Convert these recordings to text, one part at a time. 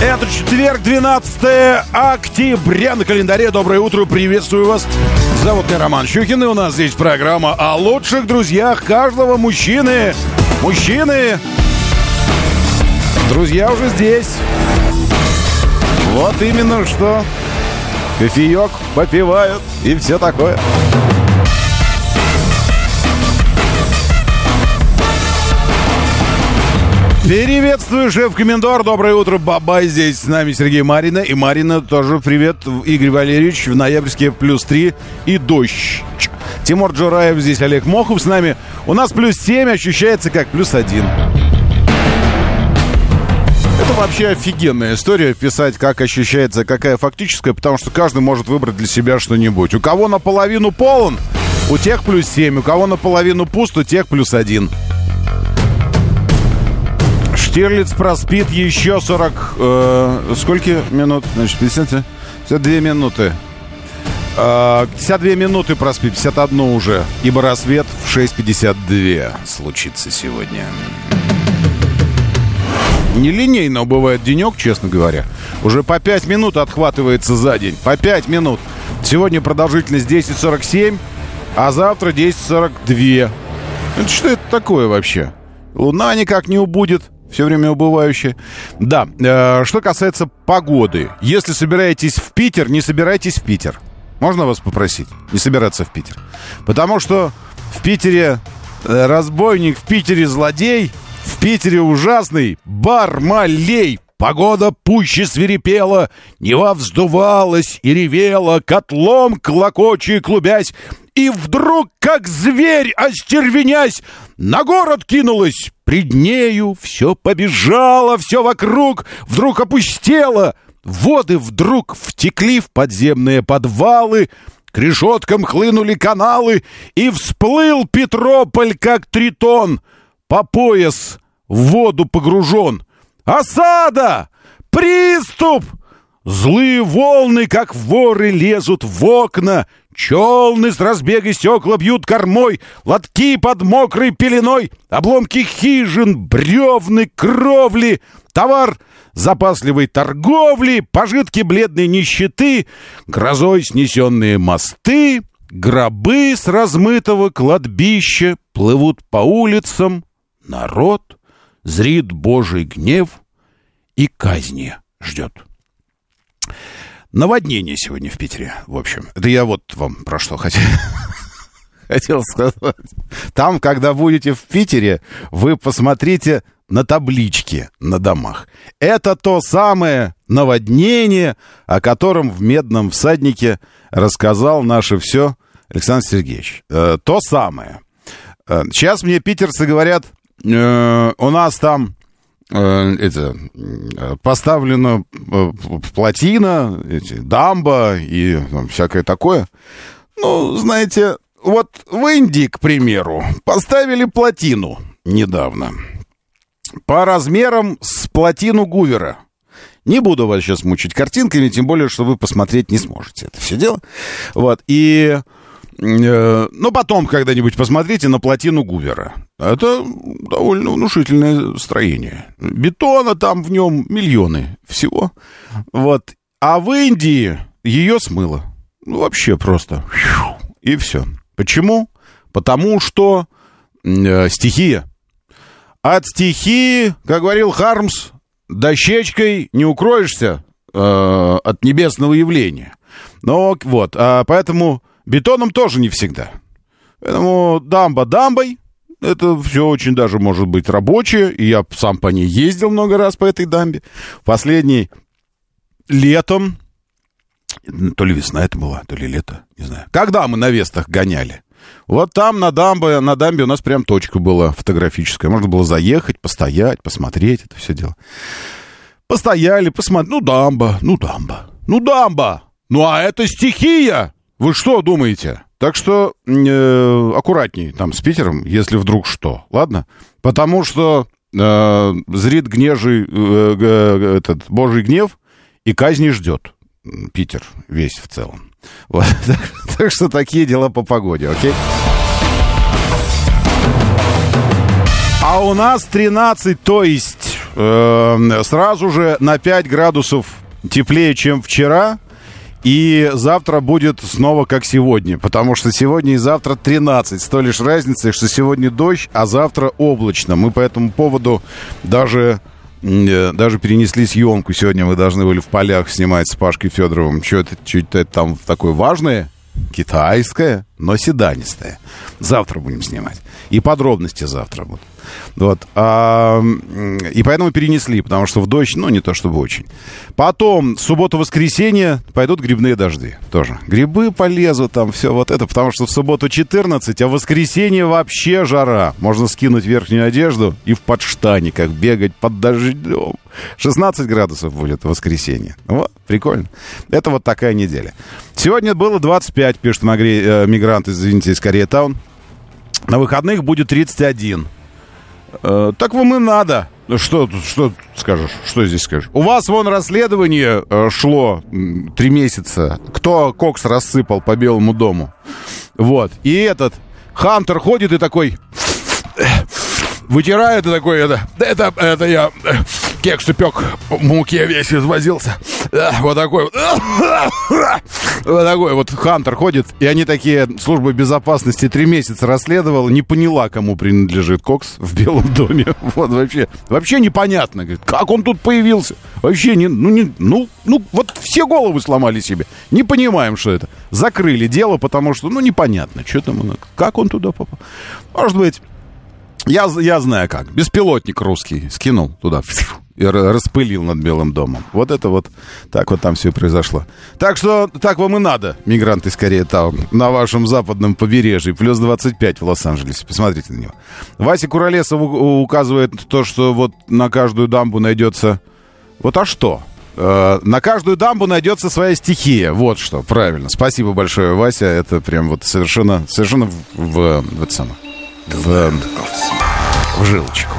Это четверг, 12 октября на календаре. Доброе утро, приветствую вас. Зовут меня Роман Щукин, и у нас здесь программа о лучших друзьях каждого мужчины. Мужчины, друзья уже здесь. Вот именно что. Кофеек попивают и все такое. Приветствую, шеф-комендор. Доброе утро, Бабай. Здесь с нами Сергей Марина. И Марина тоже привет. Игорь Валерьевич в ноябрьске плюс 3 и дождь. Тимур Джураев здесь, Олег Мохов с нами. У нас плюс 7 ощущается как плюс 1. Это вообще офигенная история, писать, как ощущается, какая фактическая, потому что каждый может выбрать для себя что-нибудь. У кого наполовину полон, у тех плюс 7, у кого наполовину пуст, у тех плюс 1. Штирлиц проспит еще 40... Э, сколько минут? Значит, 50, 52 минуты. Э, 52 минуты проспит, 51 уже. Ибо рассвет в 6.52 случится сегодня. Нелинейно бывает денек, честно говоря. Уже по 5 минут отхватывается за день. По 5 минут. Сегодня продолжительность 10.47, а завтра 10.42. Это что это такое вообще? Луна никак не убудет. Все время убывающее. Да, э, что касается погоды. Если собираетесь в Питер, не собирайтесь в Питер. Можно вас попросить не собираться в Питер? Потому что в Питере э, разбойник, в Питере злодей, в Питере ужасный Бармалей. Погода пуще свирепела, Нева вздувалась и ревела, Котлом клокочи клубясь, и вдруг, как зверь, остервенясь, на город кинулась. Пред нею все побежало, все вокруг вдруг опустело. Воды вдруг втекли в подземные подвалы, к решеткам хлынули каналы, и всплыл Петрополь, как тритон, по пояс в воду погружен. Осада! Приступ! Злые волны, как воры, лезут в окна, Челны с разбега стекла бьют кормой, Лотки под мокрой пеленой, Обломки хижин, бревны, кровли, Товар запасливой торговли, Пожитки бледной нищеты, Грозой снесенные мосты, Гробы с размытого кладбища Плывут по улицам, народ Зрит Божий гнев и казни ждет. Наводнение сегодня в Питере, в общем. Это я вот вам про что хотел, хотел сказать. Там, когда будете в Питере, вы посмотрите на таблички на домах. Это то самое наводнение, о котором в «Медном всаднике» рассказал наше все Александр Сергеевич. Э, то самое. Э, сейчас мне питерцы говорят, э, у нас там э, это, поставлена э, плотина, эти, дамба и там, всякое такое. Ну, знаете, вот в Индии, к примеру, поставили плотину недавно по размерам с плотину Гувера. Не буду вас сейчас мучить картинками, тем более, что вы посмотреть не сможете это все дело. Вот, и... Э, ну, потом когда-нибудь посмотрите на плотину Гувера. Это довольно внушительное строение. Бетона там в нем миллионы всего. Вот. А в Индии ее смыло. Ну, вообще просто. И все. Почему? Потому что э, стихия. От стихии, как говорил Хармс, дощечкой не укроешься э, от небесного явления. Но вот, а поэтому бетоном тоже не всегда. Поэтому дамба дамбой, это все очень даже может быть рабочее, и я сам по ней ездил много раз по этой дамбе. Последний летом, то ли весна это была, то ли лето, не знаю. Когда мы на Вестах гоняли? Вот там на дамбе, на дамбе у нас прям точка была фотографическая. Можно было заехать, постоять, посмотреть это все дело. Постояли, посмотрели. Ну, дамба, ну, дамба, ну, дамба. Ну, а это стихия. Вы что думаете? Так что э, аккуратней там с Питером, если вдруг что. Ладно? Потому что э, зрит гнежий, э, э, этот божий гнев и казни ждет Питер весь в целом. Вот. Так, так что такие дела по погоде, окей? А у нас 13, то есть э, сразу же на 5 градусов теплее, чем вчера. И завтра будет снова как сегодня, потому что сегодня и завтра 13. С той лишь разницей, что сегодня дождь, а завтра облачно. Мы по этому поводу даже, э, даже перенесли съемку. Сегодня мы должны были в полях снимать с Пашкой Федоровым. Что-то, что-то там такое важное, китайское, но седанистое. Завтра будем снимать. И подробности завтра будут. Вот. А, и поэтому перенесли, потому что в дождь, ну, не то чтобы очень. Потом, субботу-воскресенье пойдут грибные дожди тоже. Грибы полезут, там все вот это, потому что в субботу 14, а в воскресенье вообще жара. Можно скинуть верхнюю одежду и в подштаниках бегать под дождем. 16 градусов будет в воскресенье. Вот, прикольно. Это вот такая неделя. Сегодня было 25, пишет э, мигрант, извините, из Корея Таун. На выходных будет 31. Э, так вам и надо. Что, что скажешь? Что здесь скажешь? У вас вон расследование э, шло три месяца. Кто кокс рассыпал по Белому дому? Вот. И этот Хантер ходит и такой... Вытирает и такой, это, это, это я кексы пек, в муке весь извозился. Вот такой вот. Вот такой вот Хантер ходит, и они такие, служба безопасности три месяца расследовала, не поняла, кому принадлежит Кокс в Белом доме. Вот вообще, вообще непонятно, говорит, как он тут появился. Вообще, не, ну, не, ну, ну, вот все головы сломали себе. Не понимаем, что это. Закрыли дело, потому что, ну, непонятно, что там, как он туда попал. Может быть, я, я знаю как. Беспилотник русский скинул туда и распылил над Белым домом. Вот это вот так вот там все произошло. Так что так вам и надо, мигранты скорее там, на вашем западном побережье. Плюс 25 в Лос-Анджелесе. Посмотрите на него. Вася Куролесов указывает то, что вот на каждую дамбу найдется... Вот а что? Э, на каждую дамбу найдется своя стихия. Вот что, правильно. Спасибо большое, Вася. Это прям вот совершенно, совершенно в, в, в это самое. В, в жилочку.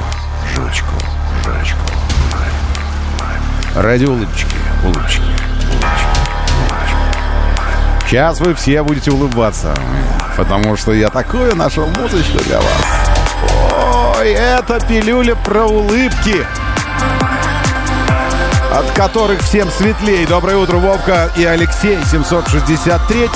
Жилочку. Жилочку. Ради улыбочки. Улыбочки. Сейчас вы все будете улыбаться, потому что я такую нашел музычку для вас. Ой, это пилюля про улыбки, от которых всем светлей. Доброе утро, Вовка и Алексей, 763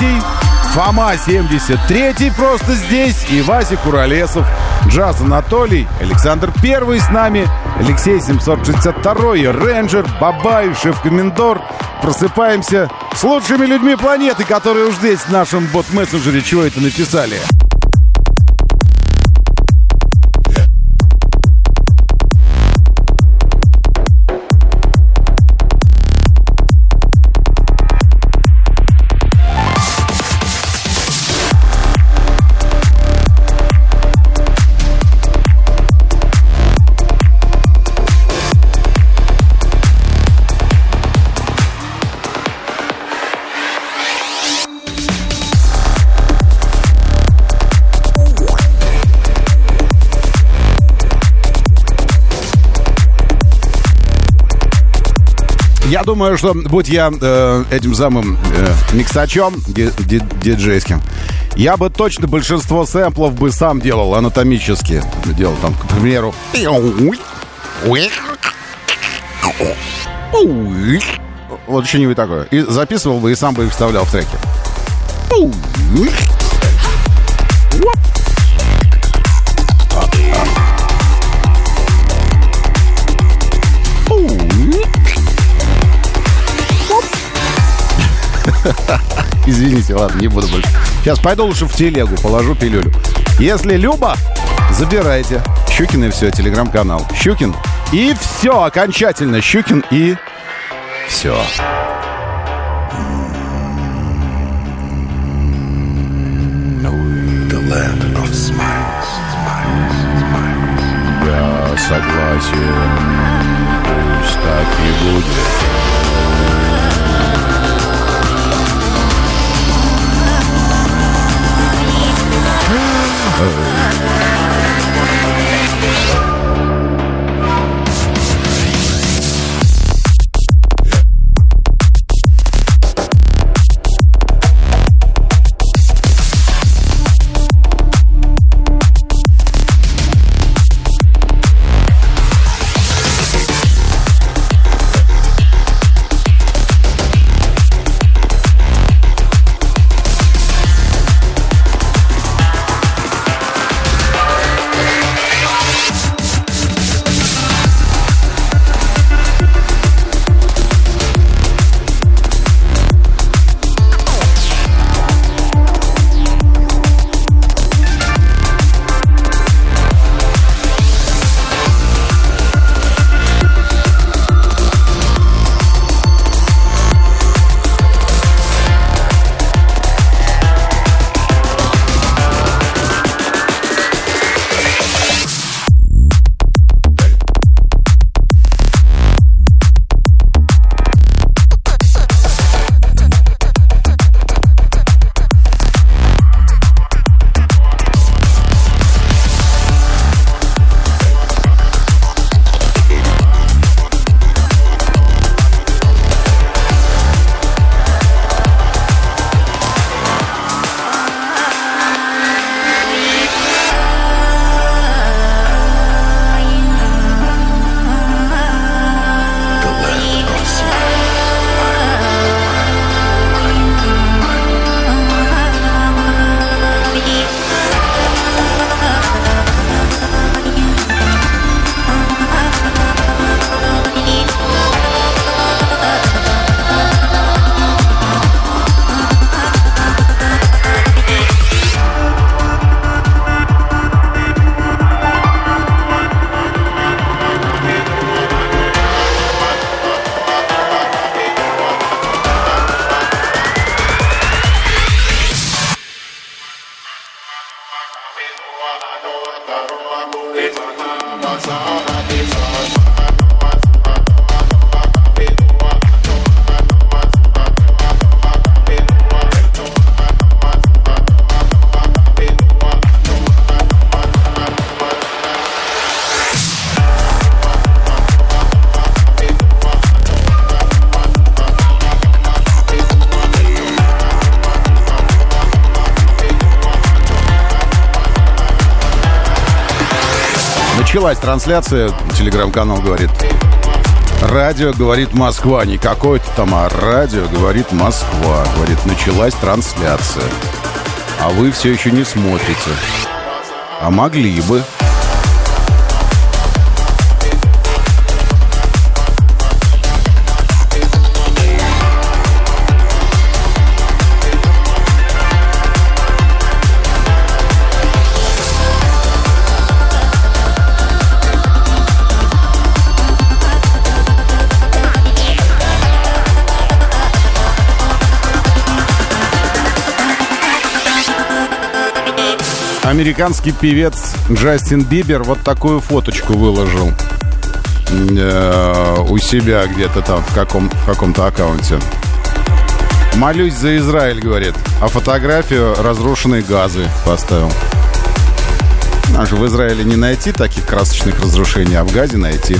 Фома 73 просто здесь и Вася Куролесов, Джаз Анатолий, Александр Первый с нами, Алексей 762 Рейнджер, Бабай, Шеф-Комендор. Просыпаемся с лучшими людьми планеты, которые уж здесь в нашем бот-мессенджере чего это написали. Я думаю, что будь я э, этим самым э, миксачом ди ди диджейским, я бы точно большинство сэмплов бы сам делал анатомически. Делал там, к примеру... Вот что-нибудь такое. И записывал бы, и сам бы их вставлял в треки. Извините, ладно, не буду больше. Сейчас пойду лучше в телегу, положу пилюлю. Если Люба, забирайте. Щукин и все, телеграм-канал. Щукин и все, окончательно. Щукин и все. Я согласен. пусть так и будет. heard. Началась трансляция, телеграм-канал говорит. Радио говорит Москва, не какой-то там, а радио говорит Москва. Говорит, началась трансляция. А вы все еще не смотрите. А могли бы. Американский певец Джастин Бибер вот такую фоточку выложил э, у себя где-то там в, каком, в каком-то аккаунте. Молюсь за Израиль, говорит. А фотографию разрушенной газы поставил. Аж в Израиле не найти таких красочных разрушений, а в газе найти.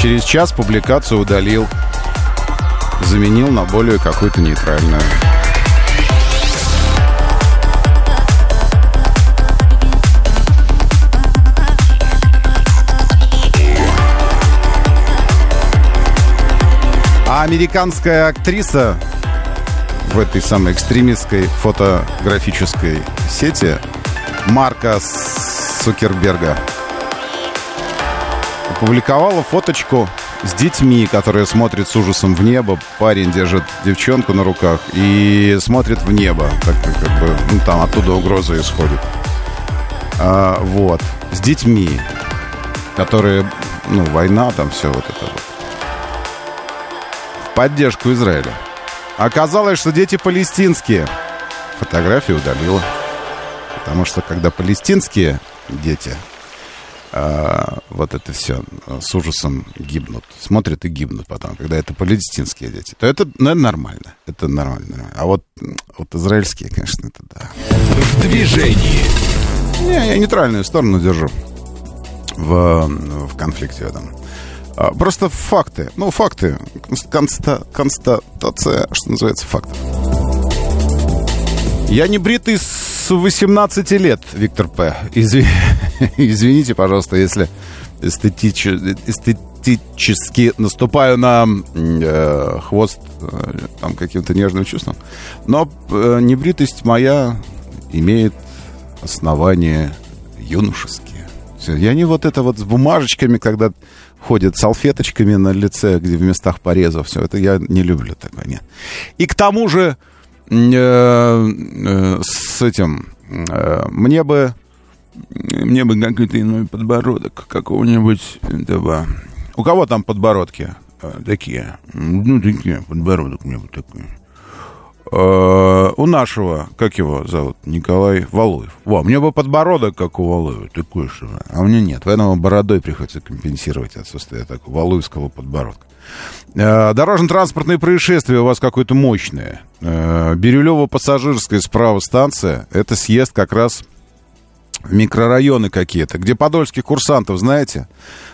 Через час публикацию удалил. Заменил на более какую-то нейтральную. Американская актриса в этой самой экстремистской фотографической сети Марка Сукерберга опубликовала фоточку с детьми, которые смотрят с ужасом в небо. Парень держит девчонку на руках и смотрит в небо. Так как бы, ну, там оттуда угроза исходит. А, вот. С детьми, которые, ну, война, там все вот это вот поддержку Израиля. Оказалось, что дети палестинские. Фотографию удалила. Потому что когда палестинские дети а, вот это все с ужасом гибнут. Смотрят и гибнут потом, когда это палестинские дети. То это, ну, нормально. Это нормально, нормально. А вот, вот израильские, конечно, это да. В движении. Не, я нейтральную сторону держу в, в конфликте этом. А, Просто факты. Ну, факты. Конста, констатация, что называется, фактов. Я не бритый с 18 лет, Виктор П. Изви- Извините, пожалуйста, если эстетич... эстетически наступаю на э, хвост э, там каким-то нежным чувством. Но э, небритость моя имеет основания юношеские. Всё, Я не вот это вот с бумажечками, когда ходят салфеточками на лице, где в местах порезов. Все это я не люблю такое, нет. И к тому же э, э, с этим э, мне бы мне бы какой-то иной подбородок какого-нибудь этого. У кого там подбородки э, такие? Ну, такие, подбородок мне бы такой. Э, у нашего, как его зовут, Николай Валуев. Во, мне бы подбородок, как у Валуева, такой же. А у меня нет. Поэтому бородой приходится компенсировать отсутствие такого валуевского подбородка. Э, Дорожно-транспортные происшествия у вас какое-то мощное. Э, Бирюлево-пассажирская справа станция. Это съезд как раз микрорайоны какие-то, где подольских курсантов, знаете,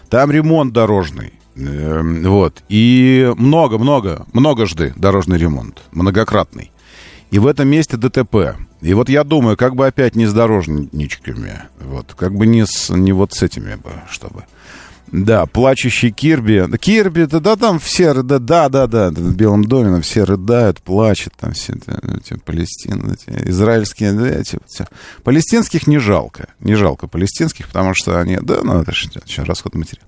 там ремонт дорожный. Эм, Вот. И много-много, многожды дорожный ремонт, многократный. И в этом месте ДТП. И вот я думаю, как бы опять не с дорожничками, вот, как бы не, с, не вот с этими бы, чтобы... Да, плачущий Кирби. Кирби, да, да, там все, рыда- да, да, да, в Белом доме там все рыдают, плачут, там все эти палестины, эти израильские, да, эти всё. Палестинских не жалко, не жалко палестинских, потому что они, да, ну, это же расход материал.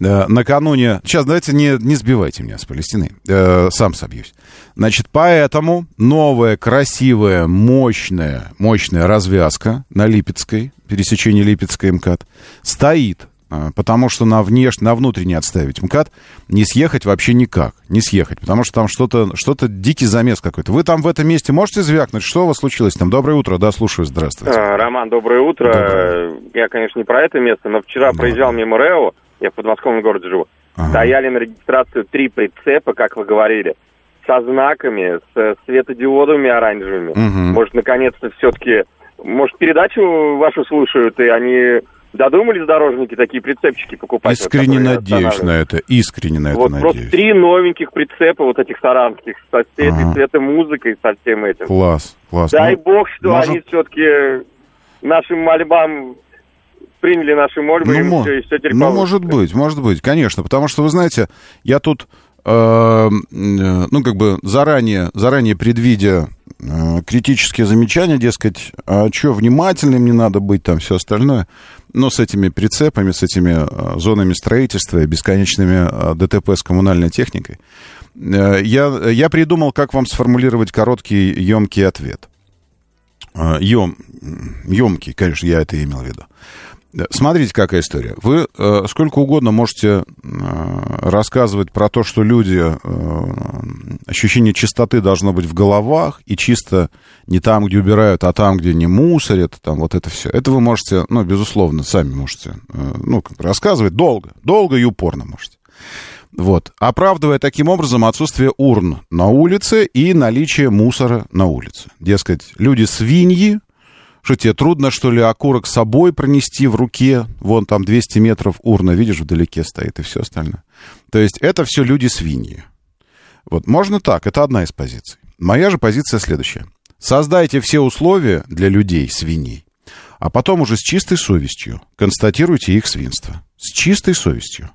Э, накануне... Сейчас давайте не, не сбивайте меня с Палестиной. Э, сам собьюсь. Значит, поэтому новая, красивая, мощная, мощная развязка на Липецкой, пересечении Липецкой МКАД, стоит. э, Потому что на, внеш... на внутренний отставить МКАД не съехать вообще никак. Не съехать, потому что там что-то что дикий замес какой-то. Вы там в этом месте можете звякнуть? Что у вас случилось там? Доброе утро, да, слушаю, здравствуйте. А, Роман, доброе утро. Доброе. Я, конечно, не про это место, но вчера Да. проезжал мимо РЭО, я в подмосковном городе живу. Ага. Стояли на регистрацию три прицепа, как вы говорили, со знаками, с светодиодами оранжевыми. Мгм. Может, наконец-то все-таки, может, передачу вашу слушают, и они додумались, дорожники, такие прицепчики покупать? вот, Искренне которые надеюсь на это. Искренне на это Вот просто надеюсь. три новеньких прицепа вот этих саранских со всей этой Ага. цветомузыкой, со всем этим. Класс, класс. Дай Ну, бог, что может- они все-таки нашим мольбам приняли наши мольбы, Ну, и мо- все, и все теперь ну, получится. может быть, может быть, конечно. Потому что, вы знаете, я тут, э, э, ну, как бы заранее, заранее предвидя э, критические замечания, дескать, а что, внимательным не надо быть, там, все остальное. Но с этими прицепами, с этими э, зонами строительства и бесконечными э, ДТП с коммунальной техникой, я, я придумал, как вам сформулировать короткий, емкий ответ. Ем, емкий, конечно, я это имел в виду. Смотрите, какая история. Вы э, сколько угодно можете э, рассказывать про то, что люди, э, ощущение чистоты должно быть в головах, и чисто не там, где убирают, а там, где не мусорят, там вот это все. Это вы можете, ну, безусловно, сами можете, э, ну, рассказывать долго, долго и упорно можете. Вот. Оправдывая таким образом отсутствие урн на улице и наличие мусора на улице. Дескать, люди свиньи, что тебе трудно, что ли, окурок с собой пронести в руке? Вон там 200 метров урна, видишь, вдалеке стоит и все остальное. То есть это все люди-свиньи. Вот можно так, это одна из позиций. Моя же позиция следующая. Создайте все условия для людей, свиней, а потом уже с чистой совестью констатируйте их свинство. С чистой совестью.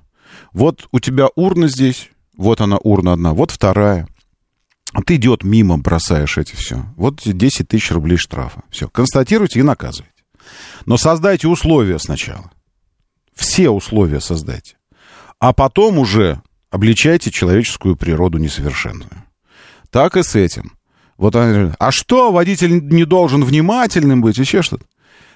Вот у тебя урна здесь, вот она урна одна, вот вторая. Ты идет мимо, бросаешь эти все. Вот 10 тысяч рублей штрафа. Все, констатируйте и наказывайте. Но создайте условия сначала. Все условия создайте. А потом уже обличайте человеческую природу несовершенную. Так и с этим. Вот они говорят, а что, водитель не должен внимательным быть, еще что-то?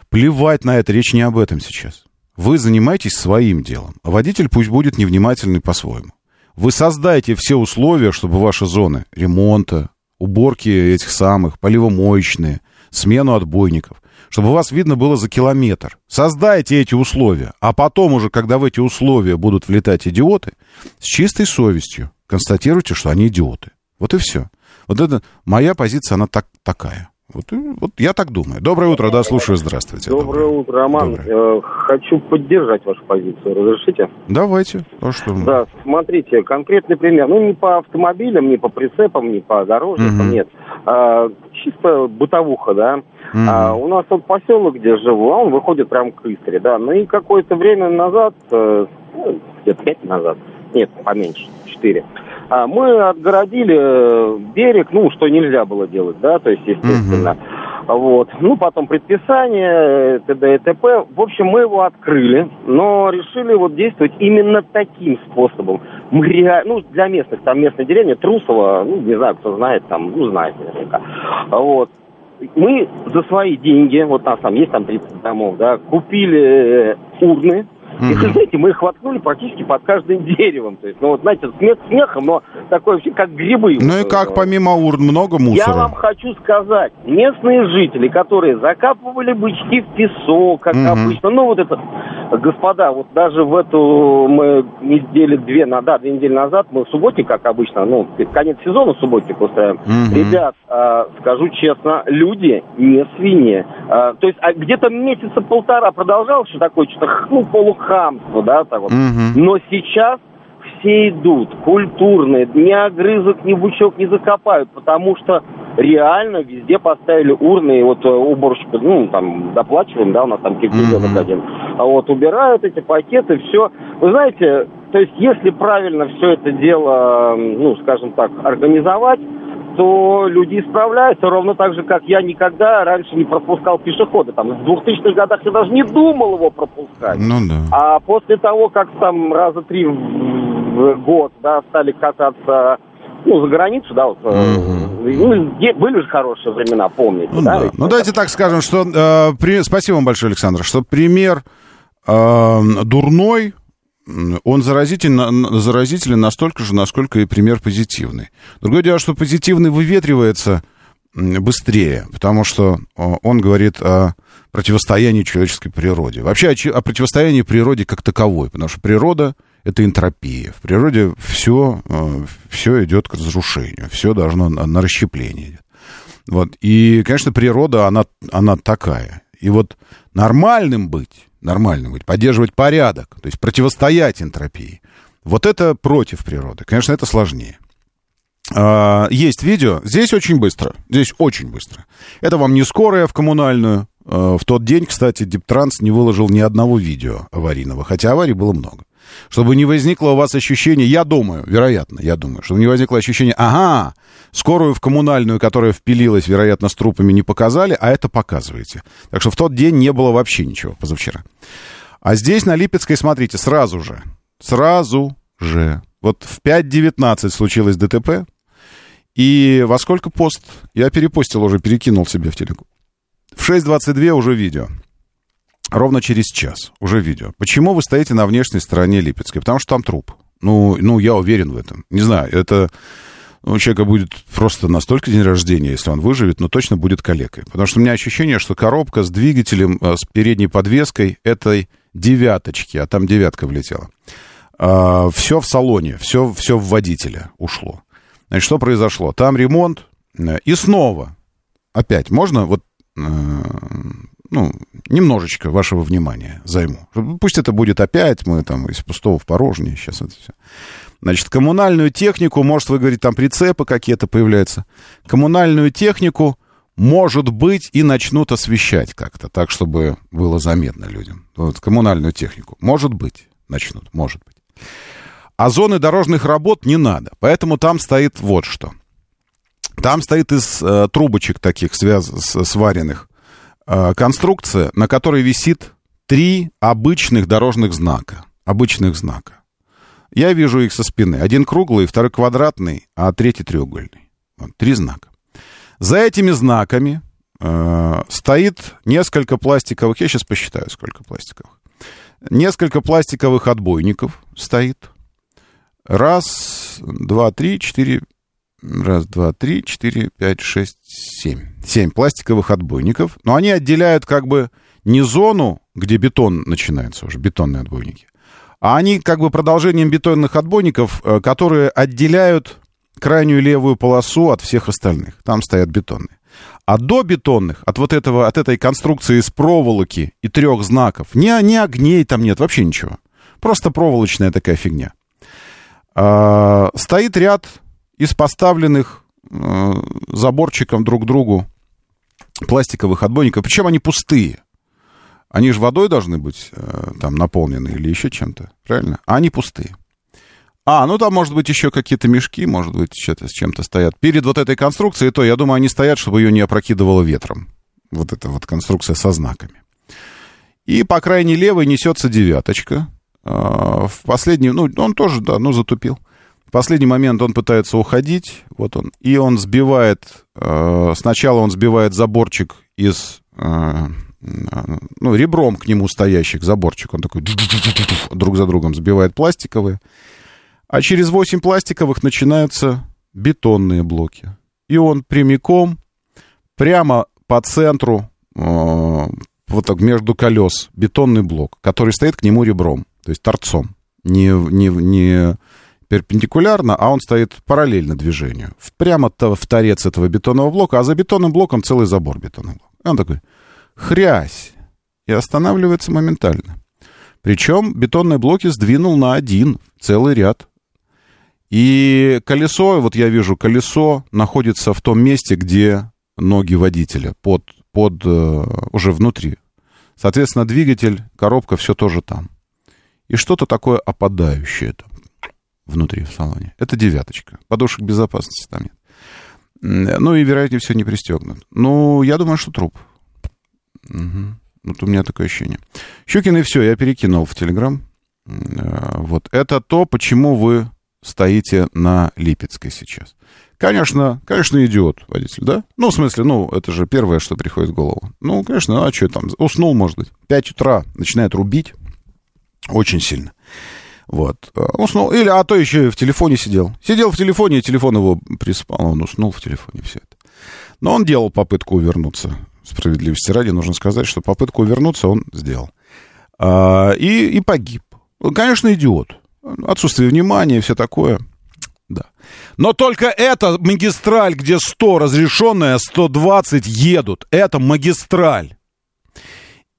Плевать на это, речь не об этом сейчас. Вы занимаетесь своим делом, а водитель пусть будет невнимательный по-своему. Вы создайте все условия, чтобы ваши зоны ремонта, уборки этих самых, поливомоечные, смену отбойников, чтобы вас видно было за километр. Создайте эти условия, а потом уже, когда в эти условия будут влетать идиоты, с чистой совестью констатируйте, что они идиоты. Вот и все. Вот это моя позиция, она так, такая. Вот, вот я так думаю. Доброе утро, да, слушаю, здравствуйте. Доброе, Доброе. утро, Роман. Доброе. Э, хочу поддержать вашу позицию, разрешите? Давайте. А что Да, смотрите, конкретный пример. Ну, не по автомобилям, не по прицепам, не по дорожникам, угу. нет. А, чисто бытовуха, да. Угу. А, у нас вот поселок, где живу, он выходит прям к Истре, да. Ну и какое-то время назад, э, ну, где-то пять назад, нет, поменьше, четыре, а мы отгородили э, берег, ну, что нельзя было делать, да, то есть, естественно. Угу. Вот. Ну, потом предписание, т.д. и т.п. В общем, мы его открыли, но решили вот действовать именно таким способом. Мы реально, ну, для местных, там местная деревня, Трусово, ну, не знаю, кто знает, там, ну, знает наверняка. Вот. Мы за свои деньги, вот у нас там есть там 30 домов, да, купили э, урны, и, вы знаете, мы их воткнули практически под каждым деревом. То есть, ну, вот, знаете, смех смехом, но такое вообще как грибы. Ну и как помимо урн много мусора? Я вам хочу сказать, местные жители, которые закапывали бычки в песок, как угу. обычно, ну вот это, господа, вот даже в эту мы недели две, на, да, две недели назад, мы в субботник, как обычно, ну, конец сезона субботник устраиваем. Угу. Ребят, э, скажу честно, люди не свиньи. Э, то есть а где-то месяца полтора продолжалось что такое, что-то, ну, полу хамство, да, так вот. Угу. Но сейчас все идут культурные, ни огрызок, ни бучок не закопают, потому что реально везде поставили урны, и вот э, уборщик, ну, там, доплачиваем, да, у нас там кирпичок mm-hmm. один, а вот убирают эти пакеты, все. Вы знаете, то есть если правильно все это дело, ну, скажем так, организовать, то люди исправляются ровно так же, как я никогда раньше не пропускал пешехода. Там, в 2000-х годах я даже не думал его пропускать. Ну да. А после того, как там раза три в год, да, стали кататься ну, за границу, да, вот, угу. ну, были же хорошие времена, помните, ну, да? да. Ну, давайте так скажем, что, э, при... спасибо вам большое, Александр, что пример э, дурной, он заразителен, заразителен настолько же, насколько и пример позитивный. Другое дело, что позитивный выветривается быстрее, потому что он говорит о противостоянии человеческой природе. Вообще о, о противостоянии природе как таковой, потому что природа — это энтропия. В природе все, все идет к разрушению, все должно на, на расщепление. Вот. И, конечно, природа, она, она такая. И вот нормальным быть нормальным быть, поддерживать порядок, то есть противостоять энтропии. Вот это против природы. Конечно, это сложнее. А, есть видео. Здесь очень быстро. Здесь очень быстро. Это вам не скорая в коммунальную. А, в тот день, кстати, Диптранс не выложил ни одного видео аварийного, хотя аварий было много. Чтобы не возникло у вас ощущение, я думаю, вероятно, я думаю, чтобы не возникло ощущение, ага, скорую в коммунальную, которая впилилась, вероятно, с трупами не показали, а это показываете. Так что в тот день не было вообще ничего, позавчера. А здесь на Липецкой, смотрите, сразу же, сразу же. Вот в 5.19 случилось ДТП, и во сколько пост? Я перепостил уже, перекинул себе в телеку. В 6.22 уже видео. Ровно через час уже видео. Почему вы стоите на внешней стороне Липецкой? Потому что там труп. Ну, ну я уверен в этом. Не знаю, это... Ну, у человека будет просто настолько день рождения, если он выживет, но точно будет калекой. Потому что у меня ощущение, что коробка с двигателем, э, с передней подвеской этой девяточки, а там девятка влетела. А, все в салоне, все, все в водителя ушло. Значит, что произошло? Там ремонт, э, и снова, опять, можно вот э, ну, немножечко вашего внимания займу. Пусть это будет опять, мы там из пустого в порожнее, сейчас это все. Значит, коммунальную технику, может, вы говорите, там прицепы какие-то появляются. Коммунальную технику, может быть, и начнут освещать как-то, так, чтобы было заметно людям. Вот, коммунальную технику. Может быть, начнут, может быть. А зоны дорожных работ не надо, поэтому там стоит вот что. Там стоит из э, трубочек таких связ... сваренных конструкция, на которой висит три обычных дорожных знака. Обычных знака. Я вижу их со спины. Один круглый, второй квадратный, а третий треугольный. Вот, три знака. За этими знаками э, стоит несколько пластиковых, я сейчас посчитаю, сколько пластиковых. Несколько пластиковых отбойников стоит. Раз, два, три, четыре, раз, два, три, четыре, пять, шесть, семь. Семь пластиковых отбойников. Но они отделяют как бы не зону, где бетон начинается уже, бетонные отбойники, а они как бы продолжением бетонных отбойников, э, которые отделяют крайнюю левую полосу от всех остальных. Там стоят бетонные. А до бетонных, от вот этого, от этой конструкции из проволоки и трех знаков, ни, ни огней там нет, вообще ничего. Просто проволочная такая фигня. А, стоит ряд из поставленных а, заборчиком друг к другу пластиковых отбойников, причем они пустые. Они же водой должны быть а, там наполнены или еще чем-то, правильно? А они пустые. А, ну там, может быть, еще какие-то мешки, может быть, что-то с чем-то стоят. Перед вот этой конструкцией, то, я думаю, они стоят, чтобы ее не опрокидывало ветром. Вот эта вот конструкция со знаками. И по крайней левой несется девяточка. А, в последний, ну, он тоже, да, ну, затупил. Последний момент он пытается уходить, вот он, и он сбивает, а, сначала он сбивает заборчик из, а, ну, ребром к нему стоящих заборчик, он такой друг за другом сбивает пластиковые, а через 8 пластиковых начинаются бетонные блоки. И он прямиком, прямо по центру, э, вот так между колес, бетонный блок, который стоит к нему ребром, то есть торцом. Не, не, не перпендикулярно, а он стоит параллельно движению. Прямо в торец этого бетонного блока, а за бетонным блоком целый забор бетонного. И он такой, хрясь, и останавливается моментально. Причем бетонные блоки сдвинул на один, целый ряд. И колесо, вот я вижу, колесо находится в том месте, где ноги водителя, под, под э, уже внутри. Соответственно, двигатель, коробка, все тоже там. И что-то такое опадающее там внутри в салоне. Это девяточка. Подушек безопасности там нет. Ну и, вероятнее всего, не пристегнут. Ну, я думаю, что труп. Угу. Вот у меня такое ощущение. Щукин и все, я перекинул в Телеграм. Э, вот. Это то, почему вы стоите на Липецкой сейчас. Конечно, конечно, идиот водитель, да? Ну, в смысле, ну, это же первое, что приходит в голову. Ну, конечно, а что там? Уснул, может быть. 5 утра начинает рубить очень сильно. Вот. Уснул. Или, а то еще и в телефоне сидел. Сидел в телефоне, и телефон его приспал. Он уснул в телефоне, все это. Но он делал попытку увернуться. Справедливости ради нужно сказать, что попытку увернуться он сделал. А, и, и погиб. Конечно, идиот. Отсутствие внимания все такое. Да. Но только это магистраль, где 100 разрешенная, 120 едут. Это магистраль.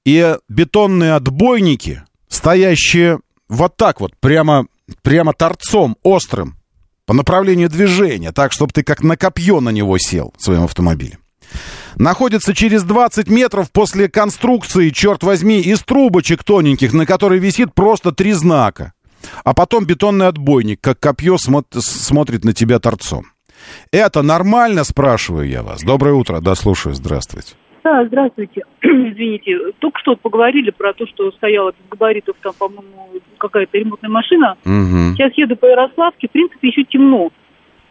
И бетонные отбойники, стоящие вот так вот, прямо, прямо торцом, острым, по направлению движения, так, чтобы ты как на копье на него сел в своем автомобиле. Находится через 20 метров после конструкции, черт возьми, из трубочек тоненьких, на которой висит просто три знака. А потом бетонный отбойник, как копье, смо- смотрит на тебя торцом. Это нормально, спрашиваю я вас. Доброе утро, да, слушаю, здравствуйте. Да, здравствуйте. Извините, только что поговорили про то, что стояла без габаритов там, по-моему, какая-то ремонтная машина. Угу. Сейчас еду по Ярославке, в принципе, еще темно.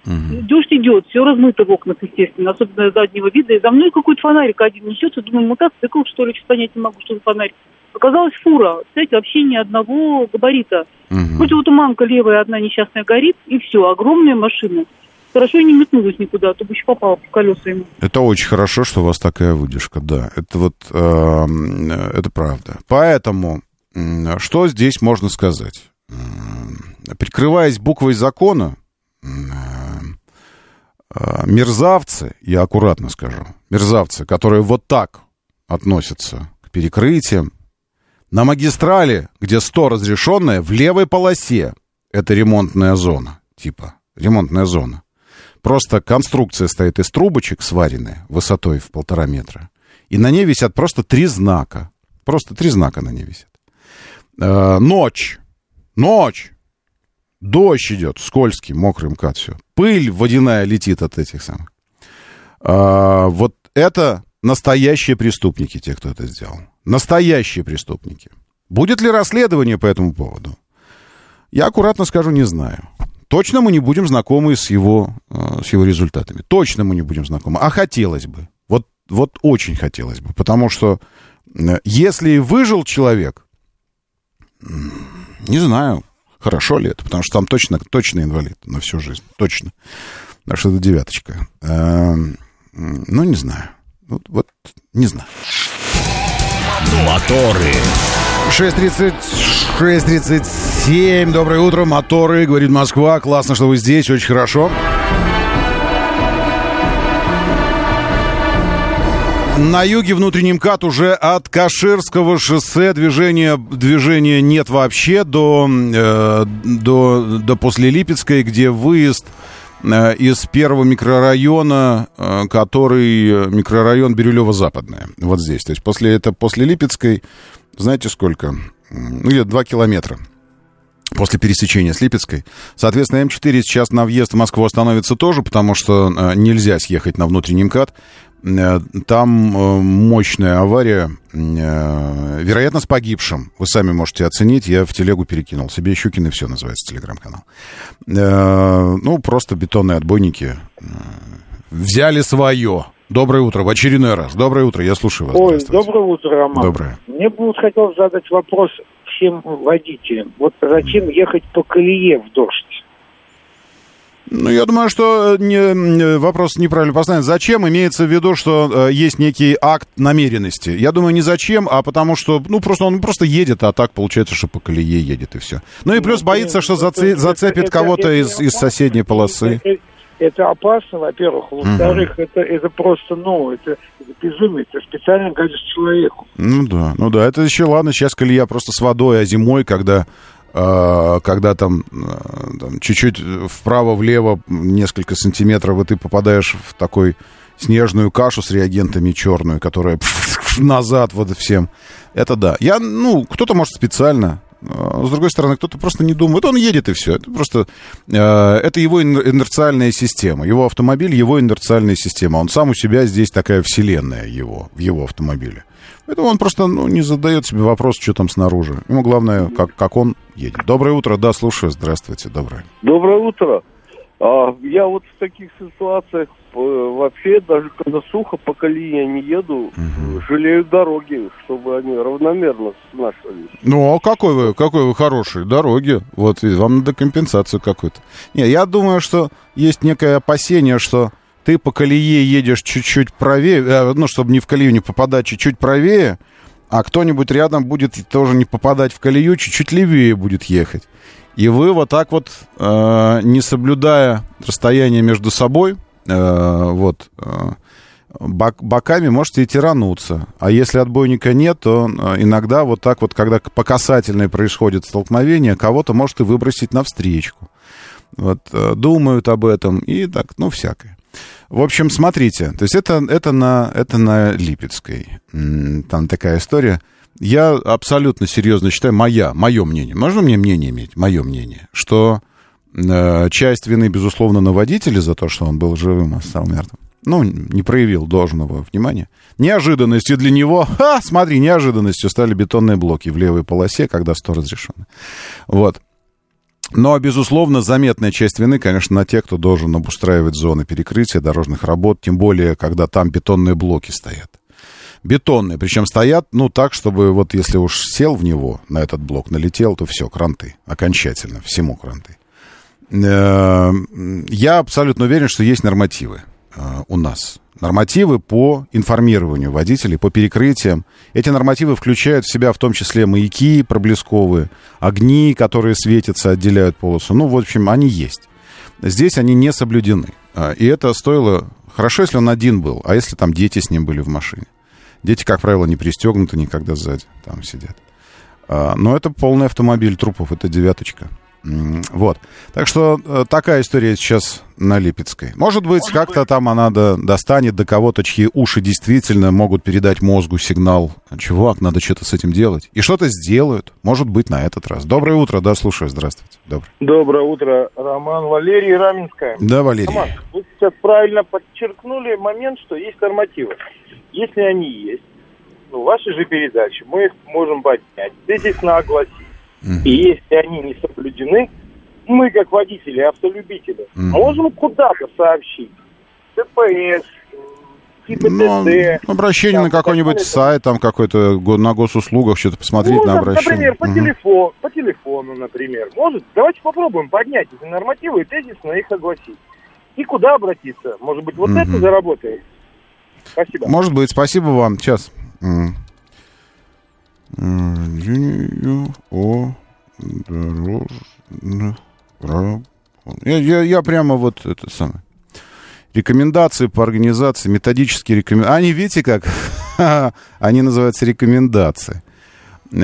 Угу. Дождь идет, все размыто в окнах, естественно, особенно заднего вида. И за мной какой-то фонарик один несется. Думаю, мотоцикл, что ли, что понять не могу, что за фонарик. Оказалась фура. Кстати, вообще ни одного габарита. Угу. Хоть вот мамка левая одна несчастная горит, и все, огромная машина. Хорошо не метнулась никуда, а то бы еще попала в колеса ему. Это очень хорошо, что у вас такая выдержка, да. Это вот, э, это правда. Поэтому, что здесь можно сказать? Прикрываясь буквой закона, э, э, мерзавцы, я аккуратно скажу, мерзавцы, которые вот так относятся к перекрытиям, на магистрали, где 100 разрешенная, в левой полосе это ремонтная зона, типа ремонтная зона. Просто конструкция стоит из трубочек, сваренная, высотой в полтора метра. И на ней висят просто три знака. Просто три знака на ней висят. Э, ночь. Ночь. Дождь идет, скользкий, мокрый МКАД, все. Пыль водяная летит от этих самых. Э, вот это настоящие преступники, те, кто это сделал. Настоящие преступники. Будет ли расследование по этому поводу? Я аккуратно скажу, не знаю. Точно мы не будем знакомы с его, э, с его результатами. Точно мы не будем знакомы. А хотелось бы. Вот, вот очень хотелось бы. Потому что э, если выжил человек, не знаю, хорошо ли это, потому что там точно, точно инвалид на всю жизнь. Точно. Так что это девяточка. Эм, ну, не знаю. Вот, вот не знаю. Моторы. 6.30, 6.37. Доброе утро, моторы, говорит Москва. Классно, что вы здесь, очень хорошо. На юге внутренний МКАД уже от Каширского шоссе движения, движения нет вообще до, э, до, до после Липецкой, где выезд э, из первого микрорайона, э, который микрорайон Бирюлево-Западная. Вот здесь. То есть после, это после Липецкой, знаете сколько? Ну, где-то 2 километра после пересечения с Липецкой. Соответственно, М4 сейчас на въезд в Москву остановится тоже, потому что э, нельзя съехать на внутренний МКАД. Э, там э, мощная авария, вероятно, с погибшим. Вы сами можете оценить. Я в телегу перекинул. Себе Щукин и все называется телеграм-канал. Ну, просто бетонные отбойники взяли свое. Доброе утро, в очередной раз. Доброе утро, я слушаю вас. Ой, доброе утро, Роман. Доброе. Мне бы вот хотелось задать вопрос всем водителям. Вот зачем ехать по колее в дождь? Ну, я думаю, что не, вопрос неправильно поставлен. Зачем? Имеется в виду, что э, есть некий акт намеренности. Я думаю, не зачем, а потому что, ну, просто он просто едет, а так получается, что по колее едет, и все. Ну, и плюс ну, боится, что заце, зацепит кого-то из, из соседней полосы. Это, опасно, во-первых. Во-вторых, угу. это, это просто, ну, это, это безумие. Это специально гадишь человеку. Ну, да, ну да. Это еще, ладно, сейчас колея просто с водой, а зимой, когда а, когда там, а, там чуть-чуть вправо-влево несколько сантиметров, и ты попадаешь в такой снежную кашу с реагентами черную, которая назад вот всем. Это да. Я, ну, кто-то может специально, с другой стороны, кто-то просто не думает. Он едет и все. Это просто... это его инерциальная система. Его автомобиль, его инерциальная система. Он сам у себя здесь такая вселенная его, в его автомобиле. Поэтому он просто ну, не задает себе вопрос, что там снаружи. Ему главное, как, как он едет. Доброе утро, да, слушаю. Здравствуйте, доброе. Доброе утро. А, я вот в таких ситуациях э, вообще, даже когда сухо по колее не еду, угу. жалею дороги, чтобы они равномерно снашивались. Ну, а какой вы, какой вы хороший, дороги. Вот, вам надо компенсацию какую-то. Не, я думаю, что есть некое опасение, что ты по колее едешь чуть-чуть правее, э, ну, чтобы не в колею не попадать, чуть-чуть правее, а кто-нибудь рядом будет тоже не попадать в колею, чуть-чуть левее будет ехать. И вы вот так вот, э, не соблюдая расстояние между собой, э, вот, э, бок, боками можете и тирануться. А если отбойника нет, то э, иногда вот так вот, когда по касательной происходит столкновение, кого-то может и выбросить навстречку. Вот, э, думают об этом и так, ну, всякое. В общем, смотрите, то есть это, это, на, это на Липецкой. Там такая история. Я абсолютно серьезно считаю, моя, мое мнение, можно мне мнение иметь? Мое мнение, что э, часть вины, безусловно, на водителе за то, что он был живым, а стал мертвым. Ну, не проявил должного внимания. Неожиданностью для него, ха, смотри, неожиданностью стали бетонные блоки в левой полосе, когда 100 разрешено. Вот. Но, безусловно, заметная часть вины, конечно, на тех, кто должен обустраивать зоны перекрытия дорожных работ, тем более, когда там бетонные блоки стоят. Бетонные, причем стоят, ну, так, чтобы вот если уж сел в него, на этот блок налетел, то все, кранты, окончательно, всему кранты. Э, я абсолютно уверен, что есть нормативы э, у нас нормативы по информированию водителей, по перекрытиям. Эти нормативы включают в себя в том числе маяки проблесковые, огни, которые светятся, отделяют полосу. Ну, в общем, они есть. Здесь они не соблюдены. А, и это стоило... Хорошо, если он один был, а если там дети с ним были в машине. Дети, как правило, не пристегнуты никогда сзади, там сидят. А, но это полный автомобиль трупов, это девяточка. Вот. Так что э, такая история сейчас на Липецкой. Может быть, как-то там она до, достанет до кого-то, чьи уши действительно могут передать мозгу сигнал. Чувак, надо что-то с этим делать. И что-то сделают. Может быть, на этот раз. Доброе утро, да, слушаю. Здравствуйте. Доброе. Доброе утро, Роман. Валерий Раменская. Да, Валерий. Роман, вы сейчас правильно подчеркнули момент, что есть нормативы. Если они есть, ну, ваши же передачи, мы их можем поднять, тезисно огласить и если они не соблюдены, мы, как водители, автолюбители, угу. можем куда-то сообщить. ДПС, ГИБДД. Ну, обращение там, на какой-нибудь сайт, там какой-то на госуслугах, что-то посмотреть ну, на обращение. Например, по, угу. телефон, по телефону, например. Может, давайте попробуем поднять эти нормативы и тезисно их огласить. И куда обратиться? Может быть, вот угу. это заработает? Спасибо. Может быть, спасибо вам. Сейчас. О я, я, я прямо вот это самое. Рекомендации по организации, методические рекомендации. Они, видите, как? Они называются рекомендации.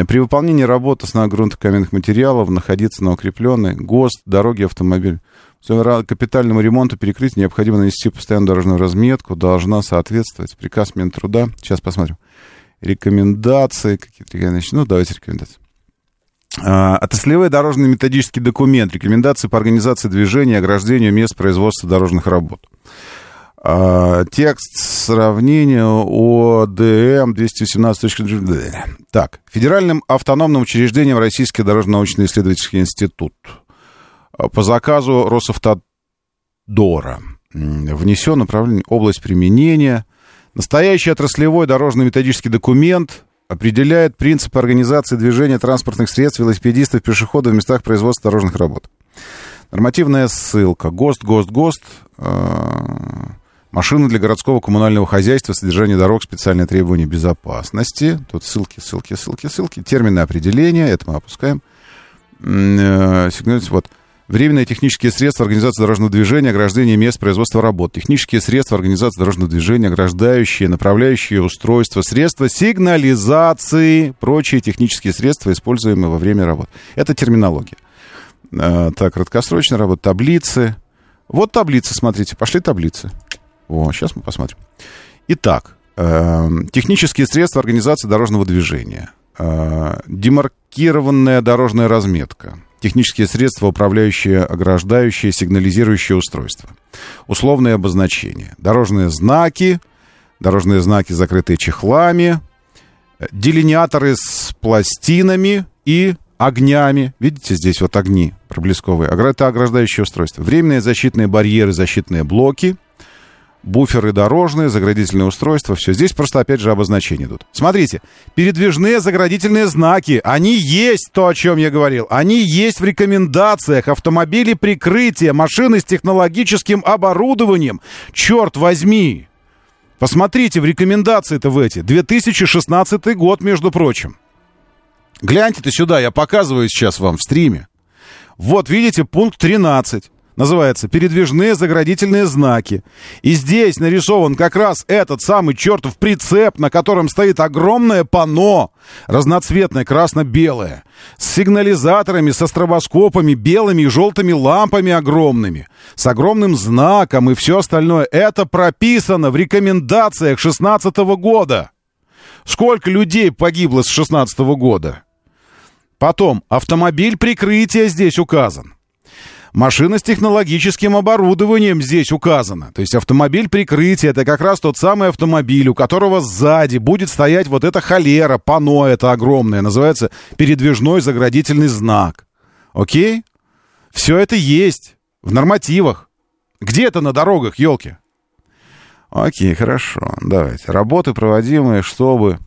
При выполнении работы с грунтокаменных материалов находиться на укрепленной ГОСТ, дороги, автомобиль. Капитальному ремонту перекрытия необходимо нанести постоянную дорожную разметку, должна соответствовать приказ Минтруда. Сейчас посмотрим. Рекомендации какие-то. Ну, давайте рекомендации. А, отраслевой дорожный методический документ, рекомендации по организации движения ограждению мест производства дорожных работ. А, текст сравнения ОДМ 217. Так, Федеральным автономным учреждением Российский дорожно-научный исследовательский институт а, по заказу Росавтодора внесен направление область применения. Настоящий отраслевой дорожный методический документ определяет принципы организации движения транспортных средств, велосипедистов, пешеходов в местах производства дорожных работ. Нормативная ссылка. ГОСТ, ГОСТ, ГОСТ. Машины для городского коммунального хозяйства, содержание дорог, специальные требования безопасности. Тут ссылки, ссылки, ссылки, ссылки. Термины определения, это мы опускаем. Э, Сигнализация, вот. Временные технические средства организации дорожного движения, ограждение мест производства работ. Технические средства организации дорожного движения, ограждающие, направляющие устройства, средства сигнализации, прочие технические средства, используемые во время работ. Это терминология. Э, так, краткосрочная работа, таблицы. Вот таблицы, смотрите, пошли таблицы. О, сейчас мы посмотрим. Итак, э, технические средства организации дорожного движения. Э, демаркированная дорожная разметка. Технические средства, управляющие, ограждающие, сигнализирующие устройства. Условные обозначения. Дорожные знаки, дорожные знаки, закрытые чехлами, делиниаторы с пластинами и огнями. Видите, здесь вот огни проблесковые. Это ограждающие устройства. Временные защитные барьеры, защитные блоки – буферы дорожные, заградительные устройства, все. Здесь просто, опять же, обозначения идут. Смотрите, передвижные заградительные знаки, они есть, то, о чем я говорил. Они есть в рекомендациях. Автомобили прикрытия, машины с технологическим оборудованием. Черт возьми! Посмотрите в рекомендации-то в эти. 2016 год, между прочим. Гляньте-то сюда, я показываю сейчас вам в стриме. Вот, видите, пункт 13 называется «Передвижные заградительные знаки». И здесь нарисован как раз этот самый чертов прицеп, на котором стоит огромное панно, разноцветное, красно-белое, с сигнализаторами, со стробоскопами, белыми и желтыми лампами огромными, с огромным знаком и все остальное. Это прописано в рекомендациях 16 года. Сколько людей погибло с 16 года? Потом, автомобиль прикрытия здесь указан. Машина с технологическим оборудованием здесь указана. То есть автомобиль прикрытия, это как раз тот самый автомобиль, у которого сзади будет стоять вот эта холера, пано это огромное, называется передвижной заградительный знак. Окей? Все это есть в нормативах. Где это на дорогах, елки? Окей, хорошо. Давайте. Работы, проводимые, чтобы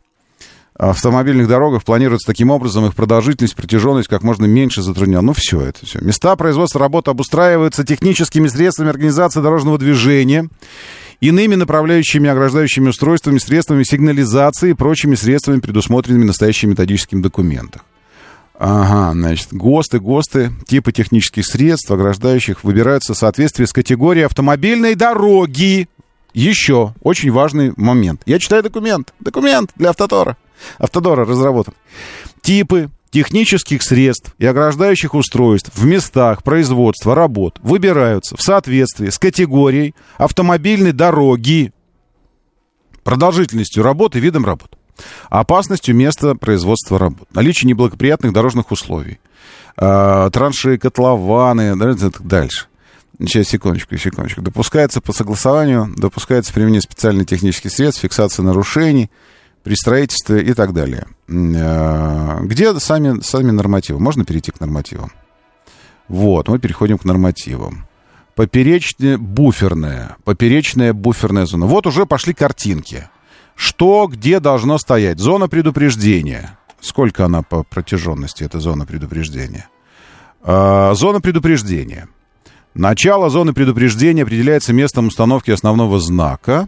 автомобильных дорогах планируется таким образом их продолжительность, протяженность как можно меньше затруднена. Ну, все это все. Места производства работ обустраиваются техническими средствами организации дорожного движения, иными направляющими ограждающими устройствами, средствами сигнализации и прочими средствами, предусмотренными настоящим методическим документах. Ага, значит, ГОСТы, ГОСТы, типы технических средств, ограждающих, выбираются в соответствии с категорией автомобильной дороги. Еще очень важный момент. Я читаю документ. Документ для автотора. Автодора разработан. Типы технических средств и ограждающих устройств в местах производства работ выбираются в соответствии с категорией автомобильной дороги, продолжительностью работы, видом работ, опасностью места производства работ, наличие неблагоприятных дорожных условий, э, траншеи, котлованы, дальше. Сейчас, секундочку, секундочку. Допускается по согласованию, допускается применение специальных технических средств, фиксация нарушений, при строительстве и так далее. Э, где сами, сами нормативы? Можно перейти к нормативам? Вот, мы переходим к нормативам. Поперечная буферная, поперечная буферная зона. Вот уже пошли картинки. Что где должно стоять? Зона предупреждения. Сколько она по протяженности, эта зона предупреждения? Э, зона предупреждения. Начало зоны предупреждения определяется местом установки основного знака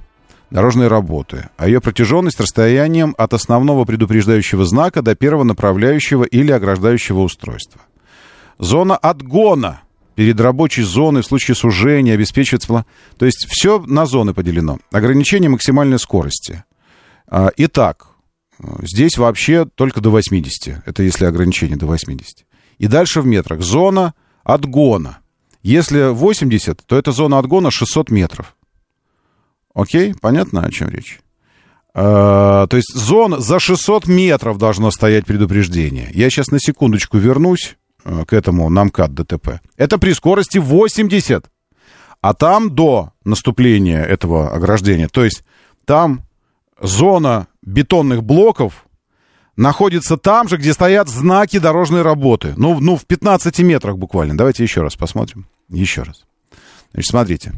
дорожной работы, а ее протяженность расстоянием от основного предупреждающего знака до первого направляющего или ограждающего устройства. Зона отгона перед рабочей зоной в случае сужения обеспечивается... То есть все на зоны поделено. Ограничение максимальной скорости. А, итак, здесь вообще только до 80. Это если ограничение до 80. И дальше в метрах. Зона отгона. Если 80, то это зона отгона 600 метров. Окей? Понятно, о чем речь? А, то есть зона за 600 метров должно стоять предупреждение. Я сейчас на секундочку вернусь Э, к этому намкат ДТП. Это при скорости 80. А там до наступления этого ограждения, то есть там зона бетонных блоков находится там же, где стоят знаки дорожной работы. Ну, ну в 15 метрах буквально. Давайте еще раз посмотрим. Еще раз. Значит, смотрите.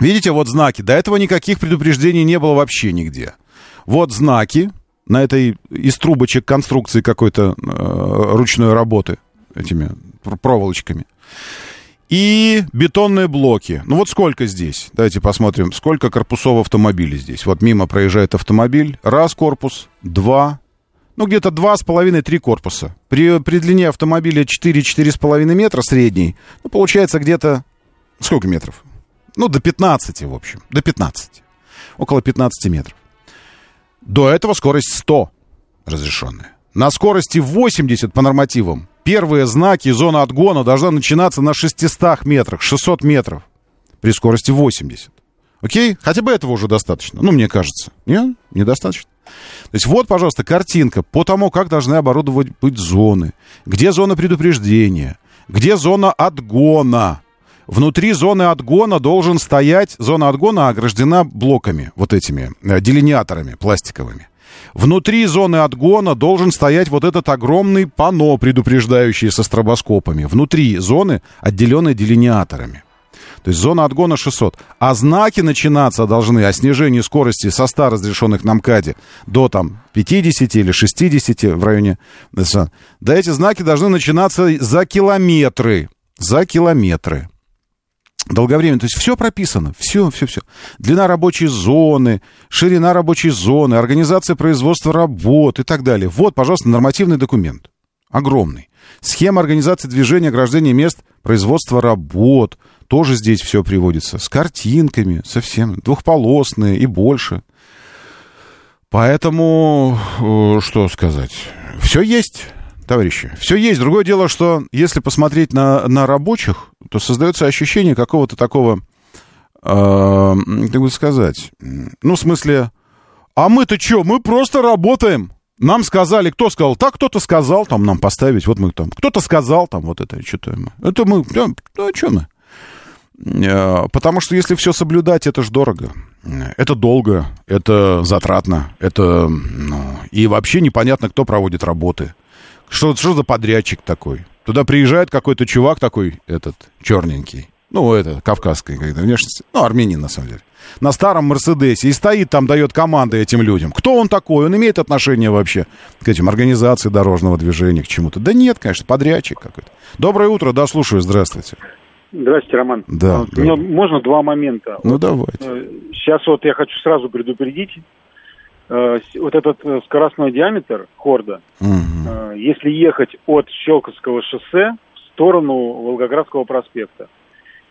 Видите, вот знаки. До этого никаких предупреждений не было вообще нигде. Вот знаки на этой из трубочек конструкции какой-то э, ручной работы этими проволочками. И бетонные блоки. Ну вот сколько здесь? Давайте посмотрим, сколько корпусов автомобиля здесь. Вот мимо проезжает автомобиль. Раз корпус, два, ну где-то два с половиной, три корпуса. При, при длине автомобиля 4-4,5 метра средний, ну получается где-то... Сколько метров? Ну до 15, в общем. До 15. Около 15 метров. До этого скорость 100 разрешенная. На скорости 80 по нормативам первые знаки зона отгона должна начинаться на 600 метрах, 600 метров при скорости 80. Окей? Хотя бы этого уже достаточно. Ну, мне кажется. Нет? Недостаточно. То есть вот, пожалуйста, картинка по тому, как должны оборудовать быть зоны. Где зона предупреждения? Где зона отгона? Внутри зоны отгона должен стоять... Зона отгона ограждена блоками, вот этими, э, делиниаторами пластиковыми. Внутри зоны отгона должен стоять вот этот огромный пано, предупреждающий со стробоскопами. Внутри зоны, отделенной делиниаторами. То есть зона отгона 600. А знаки начинаться должны о снижении скорости со 100 разрешенных на МКАДе до там 50 или 60 в районе. Да эти знаки должны начинаться за километры. За километры долговременно. То есть все прописано, все, все, все. Длина рабочей зоны, ширина рабочей зоны, организация производства работ и так далее. Вот, пожалуйста, нормативный документ. Огромный. Схема организации движения, ограждения мест производства работ. Тоже здесь все приводится. С картинками, совсем. Двухполосные и больше. Поэтому, э, что сказать, все есть товарищи. Все есть. Другое дело, что если посмотреть на, на рабочих, то создается ощущение какого-то такого, э, как бы сказать, ну, в смысле, а мы-то что, мы просто работаем. Нам сказали, кто сказал? Так кто-то сказал там нам поставить, вот мы там. Кто-то сказал там вот это, что-то. Это мы, да, ну, а что мы? Э, потому что если все соблюдать, это же дорого. Это долго, это затратно, это... Ну, и вообще непонятно, кто проводит работы. Что, что за подрядчик такой? Туда приезжает какой-то чувак такой, этот, черненький. Ну, это, кавказской какой-то внешности. Ну, армянин, на самом деле. На старом Мерседесе. И стоит там, дает команды этим людям. Кто он такой? Он имеет отношение вообще к этим организации дорожного движения, к чему-то? Да нет, конечно, подрядчик какой-то. Доброе утро, да, слушаю, здравствуйте. Здравствуйте, Роман. Да. Вот, да. Мне можно два момента? Ну, вот, давайте. Э, сейчас вот я хочу сразу предупредить Э, вот этот э, скоростной диаметр хорда, угу. если ехать от Щелковского шоссе в сторону Волгоградского проспекта,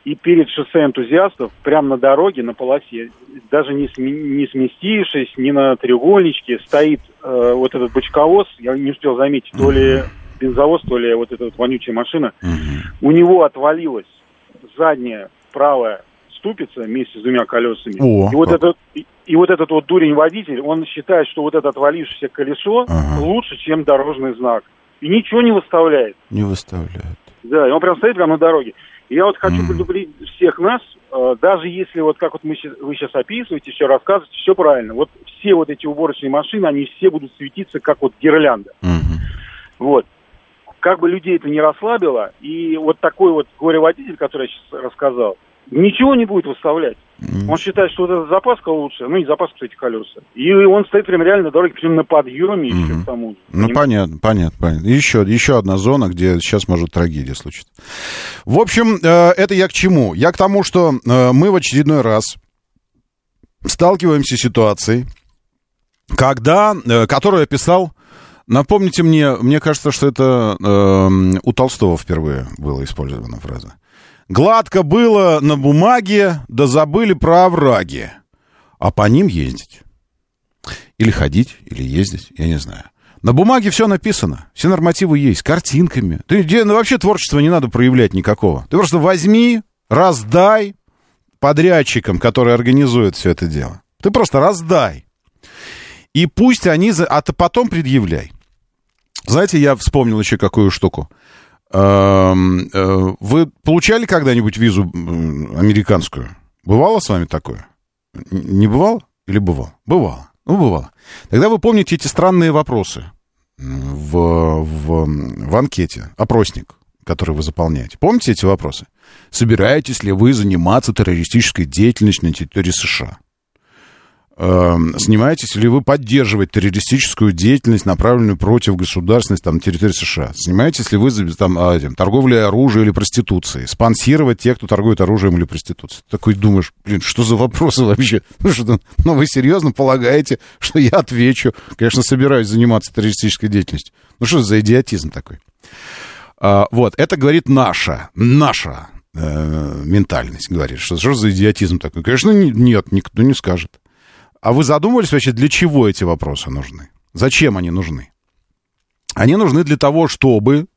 и перед шоссе энтузиастов, прямо на дороге, на полосе, даже не, сме, не сместившись, ни на треугольничке, стоит э, вот этот бочковоз, я не успел заметить, то ли бензовоз, то ли вот эта вот вонючая машина, у него отвалилась задняя правая ступица вместе с двумя колесами. О, и вот этот и вот этот вот дурень-водитель, он считает, что вот это отвалившееся колесо ага. лучше, чем дорожный знак. И ничего не выставляет. Не выставляет. Да, и он прям стоит прямо на дороге. И я вот хочу mm. предупредить всех нас, э, даже если вот как вот мы, вы сейчас описываете, все рассказываете, все правильно. Вот все вот эти уборочные машины, они все будут светиться как вот гирлянда. Mm-hmm. Вот. Как бы людей это не расслабило, и вот такой вот горе-водитель, который я сейчас рассказал, ничего не будет выставлять. Он считает, что вот эта запаска лучше, ну, не запаска, эти колеса. И он стоит прям реально на дороге, причем на подъеме еще Мгм. к тому же. Ну, понятно, понятно, понятно. Еще, еще одна зона, где сейчас может трагедия случиться. В общем, э, это я к чему? Я к тому, что э, мы в очередной раз сталкиваемся с ситуацией, когда, э, которую я писал, напомните мне, мне кажется, что это э, у Толстого впервые была использована фраза. Гладко было на бумаге, да забыли про овраги, а по ним ездить. Или ходить, или ездить, я не знаю. На бумаге все написано, все нормативы есть, картинками. Ты ну, вообще творчество не надо проявлять никакого. Ты просто возьми, раздай подрядчикам, которые организуют все это дело. Ты просто раздай. И пусть они... За... А ты потом предъявляй. Знаете, я вспомнил еще какую штуку. Эм, э, Вы получали когда-нибудь визу американскую? Бывало с вами такое? Не бывало? Или бывало? Бывало. Ну, бывало. Тогда вы помните эти странные вопросы в, в, в анкете, опросник, который вы заполняете. Помните эти вопросы? Собираетесь ли вы заниматься террористической деятельностью на территории США? Эм, Снимаетесь ли вы поддерживать террористическую деятельность, направленную против государственности там, территории США? Снимаетесь ли вы там, а, этим, торговлей оружием или проституцией? Спонсировать тех, кто торгует оружием или проституцией? Такой думаешь, блин, что за вопросы вообще? Ну, ну вы серьезно полагаете, что я отвечу? Конечно, собираюсь заниматься террористической деятельностью. Ну что за идиотизм такой? А, вот, это говорит наша, наша э, ментальность, говорит, что что за идиотизм такой? Конечно, не- нет, никто не скажет. А вы задумывались вообще, для чего эти вопросы нужны? Зачем они нужны? Они нужны для того, чтобы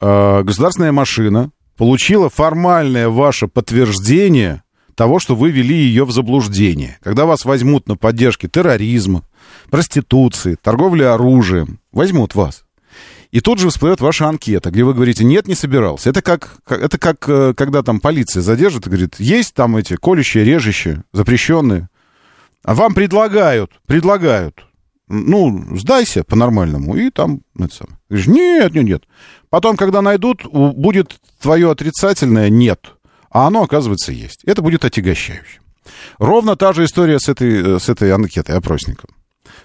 э, государственная машина получила формальное ваше подтверждение того, что вы вели ее в заблуждение. Когда вас возьмут на поддержке терроризма, проституции, торговли оружием, возьмут вас. И тут же всплывет ваша анкета, где вы говорите, нет, не собирался. Это как, это как э, когда там полиция задержит и говорит, есть там эти колющие, режущие, запрещенные. А вам предлагают, предлагают, ну, сдайся по-нормальному, и там, это самое. Говоришь, нет, нет, нет. Потом, когда найдут, будет твое отрицательное «нет», а оно, оказывается, есть. Это будет отягощающе. Ровно та же история с этой, э, с этой анкетой, опросником.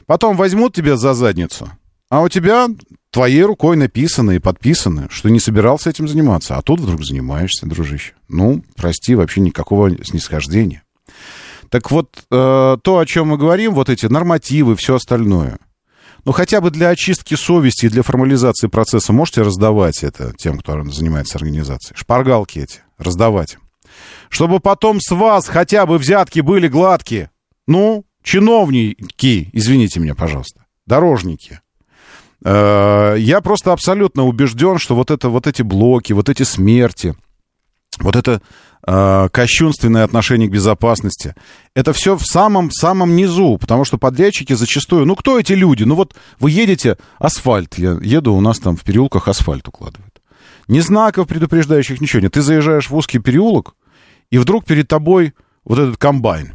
Потом возьмут тебя за задницу, а у тебя твоей рукой написано и подписано, что не собирался этим заниматься, а тут вдруг занимаешься, дружище. Ну, прости, вообще никакого снисхождения. Так вот, э, то, о чем мы говорим, вот эти нормативы, все остальное, ну, хотя бы для очистки совести и для формализации процесса можете раздавать это тем, кто занимается организацией? Шпаргалки эти раздавать. Чтобы потом с вас хотя бы взятки были гладкие. Ну, чиновники, извините меня, пожалуйста, дорожники. Э, Я просто абсолютно убежден, что вот, это, вот эти блоки, вот эти смерти, вот это кощунственное отношение к безопасности, это все в самом-самом низу, потому что подрядчики зачастую, ну кто эти люди? Ну вот вы едете, асфальт, я еду, у нас там в переулках асфальт укладывают. Ни знаков предупреждающих, ничего нет. Ты заезжаешь в узкий переулок, и вдруг перед тобой вот этот комбайн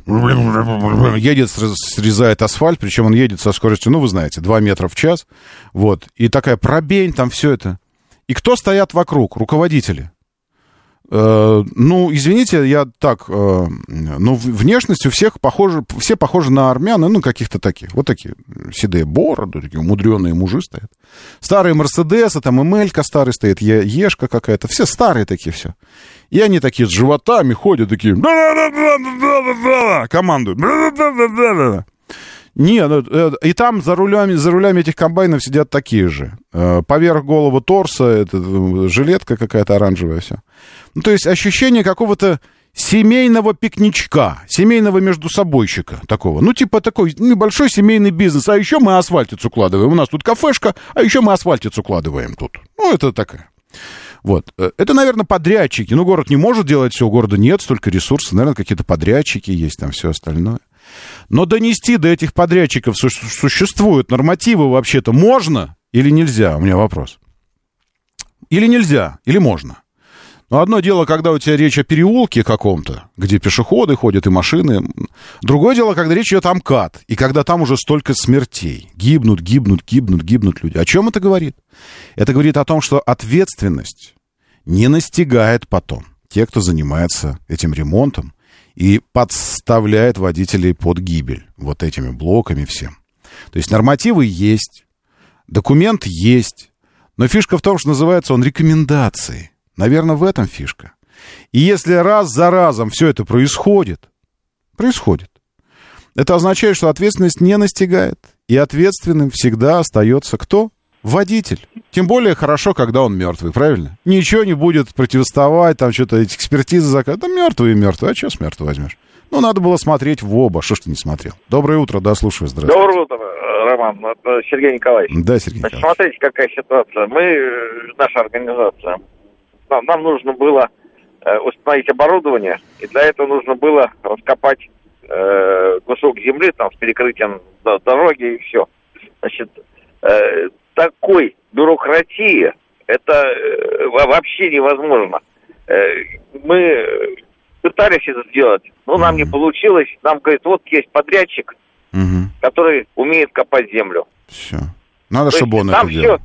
едет, срез- срезает асфальт, причем он едет со скоростью, ну, вы знаете, 2 метра в час, вот, и такая пробень, там все это. И кто стоят вокруг? Руководители. Э, ну, извините, я так, э, ну, внешность у всех похожи, все похожи на армян, ну, каких-то таких, вот такие седые бороды, такие умудренные мужи стоят. Старые Мерседесы, там Эмелька старый стоит, Ешка какая-то, все старые такие все. И они такие с животами ходят, такие, командуют. Не, ну, э, и там за рулями, за рулями этих комбайнов сидят такие же. Э, Поверх головы торса, это, э, жилетка какая-то оранжевая, все. Ну, то есть ощущение какого-то семейного пикничка, семейного междусобойщика такого. Ну, типа такой небольшой семейный бизнес. А еще мы асфальтицу укладываем. У нас тут кафешка, а еще мы асфальтицу укладываем тут. Ну, это такая. Вот. Это, наверное, подрядчики. Ну, город не может делать все, у города нет столько ресурсов. Наверное, какие-то подрядчики есть, там все остальное. Но донести до этих подрядчиков су- существуют нормативы вообще-то можно или нельзя? У меня вопрос. Или нельзя, или можно. Но одно дело, когда у тебя речь о переулке каком-то, где пешеходы ходят и машины. Другое дело, когда речь идет о МКАД, и когда там уже столько смертей. Гибнут, гибнут, гибнут, гибнут люди. О чем это говорит? Это говорит о том, что ответственность не настигает потом те, кто занимается этим ремонтом и подставляет водителей под гибель вот этими блоками всем. То есть нормативы есть, документ есть, но фишка в том, что называется он рекомендацией. Наверное, в этом фишка. И если раз за разом все это происходит, происходит, это означает, что ответственность не настигает. И ответственным всегда остается кто? Водитель. Тем более хорошо, когда он мертвый, правильно? Ничего не будет противоставать, там что-то эти экспертизы заказывать. Да мертвый и мертвый. А что с мертвого возьмешь? Ну, надо было смотреть в оба. Что ж ты не смотрел? Доброе утро, да, слушаю, здравствуйте. Доброе утро, Роман. Это Сергей Николаевич. Да, Сергей Значит, Николаевич. смотрите, какая ситуация. Мы, э, наша организация, нам, нам нужно было э, установить оборудование, и для этого нужно было раскопать э, кусок земли там с перекрытием дороги и все. Значит, э, такой бюрократии это э, во- вообще невозможно. Э, мы пытались это сделать, но нам не получилось. Нам говорит, вот есть подрядчик, Мгм. который умеет копать землю. Все. Надо, То чтобы он там это делал.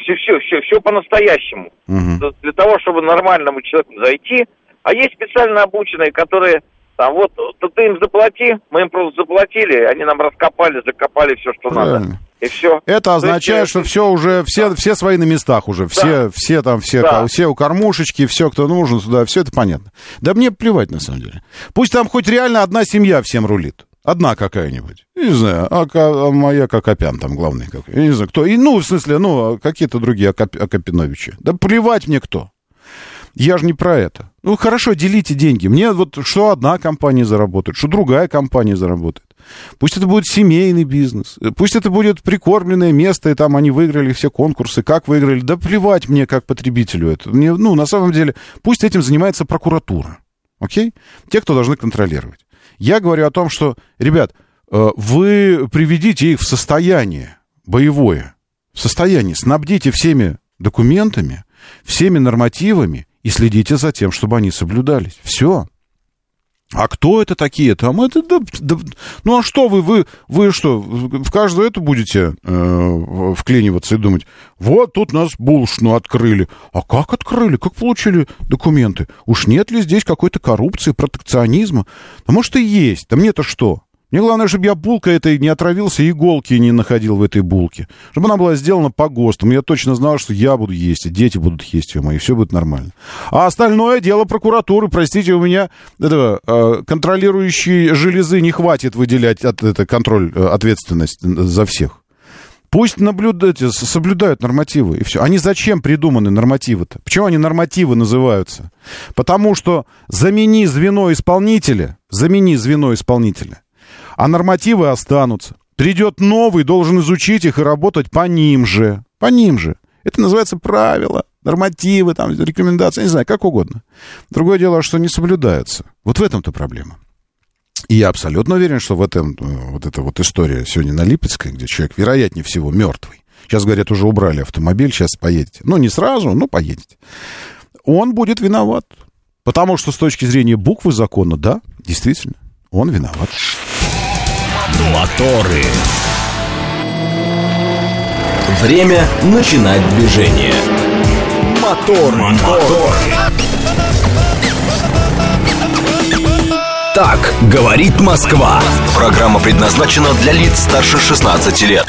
все, все, все, все, по-настоящему. Мгм. Для- того, чтобы нормальному человеку зайти. А есть специально обученные, которые там вот, то ты им заплати, мы им просто заплатили, они нам раскопали, закопали все, что надо. И все. Это означает, что все уже, все, все свои на местах уже, все, все там, все, Да. все у кормушечки, все, кто нужен сюда, все это понятно. Да мне плевать, на самом деле. Пусть там хоть реально одна семья всем рулит. Одна какая-нибудь. Не знаю, Ака- а моя Акопян там главный какой. Я не знаю, кто. И, ну, в смысле, ну, а какие-то другие Акоп- Акопиновичи. Да плевать мне кто. Я же не про это. Ну, хорошо, делите деньги. Мне вот что одна компания заработает, что другая компания заработает. Пусть это будет семейный бизнес, э, пусть это будет прикормленное место, и там они выиграли все конкурсы, как выиграли. Да плевать мне, как потребителю это. Мне, ну, на самом деле, пусть этим занимается прокуратура. Окей? Те, кто должны контролировать. Я говорю о том, что, ребят, э, вы приведите их в состояние боевое, в состояние, снабдите всеми документами, всеми нормативами и следите за тем, чтобы они соблюдались. Все. А кто это такие? Там это, да, да, ну а что вы, вы, вы что, в каждую эту будете э, вклиниваться и думать, вот тут нас булшну открыли. А как открыли? Как получили документы? Уж нет ли здесь какой-то коррупции, протекционизма? Да может и есть. Да мне-то что? Мне главное, чтобы я булкой этой не отравился, иголки не находил в этой булке. Чтобы она была сделана по ГОСТам. Я точно знал, что я буду есть, и дети будут есть ее мои, и все будет нормально. А остальное дело прокуратуры. Простите, у меня этого, э, контролирующей железы не хватит выделять от, это, контроль, э, ответственность за всех. Пусть наблюдают, соблюдают нормативы, и все. Они зачем придуманы, нормативы-то? Почему они нормативы называются? Потому что замени звено исполнителя, замени звено исполнителя, а нормативы останутся. Придет новый, должен изучить их и работать по ним же. По ним же. Это называется правила, нормативы, там, рекомендации, не знаю, как угодно. Другое дело, что не соблюдаются. Вот в этом-то проблема. И я абсолютно уверен, что в этом э, вот эта вот история сегодня на Липецкой, где человек, вероятнее всего, мертвый. Сейчас, говорят, уже убрали автомобиль, сейчас поедете. Ну, не сразу, но поедете. Он будет виноват. Потому что с точки зрения буквы закона, да, действительно, он виноват. Моторы. Время начинать движение. Мотор, мотор. Так говорит Москва. Программа предназначена для лиц старше 16 лет.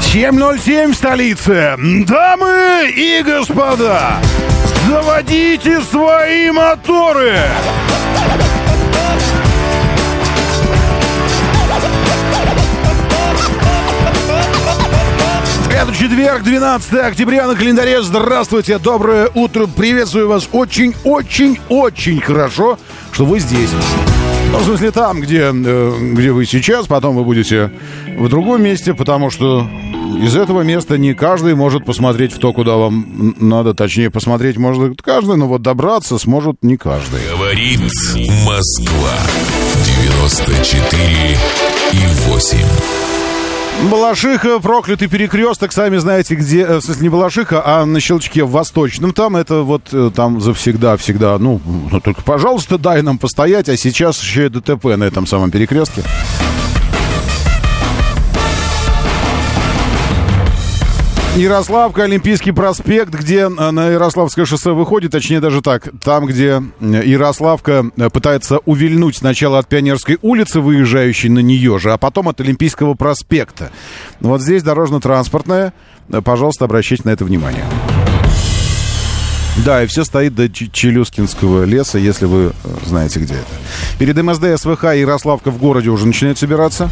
7.07 в столице. Дамы и господа, заводите свои моторы. Это четверг, 12 октября на календаре. Здравствуйте, доброе утро. Приветствую вас очень-очень-очень хорошо, что вы здесь. Ну, в смысле, там, где, э, где вы сейчас, потом вы будете в другом месте, потому что из этого места не каждый может посмотреть в то, куда вам надо, точнее, посмотреть может каждый, но вот добраться сможет не каждый. Говорит Москва. 94 и 8. Балашиха, проклятый перекресток, сами знаете, где, э, в смысле, не Балашиха, а на Щелчке в Восточном. Там это вот, э, там завсегда, всегда, ну, ну, только, пожалуйста, дай нам постоять, а сейчас еще и ДТП на этом самом перекрестке. Ярославка, Олимпийский проспект, где на Ярославское шоссе выходит, точнее даже так, там, где Ярославка пытается увильнуть сначала от Пионерской улицы, выезжающей на нее же, а потом от Олимпийского проспекта. Вот здесь дорожно-транспортная. Пожалуйста, обращайте на это внимание. Да, и все стоит до Челюскинского леса, если вы знаете, где это. Перед МСД СВХ Ярославка в городе уже начинает собираться.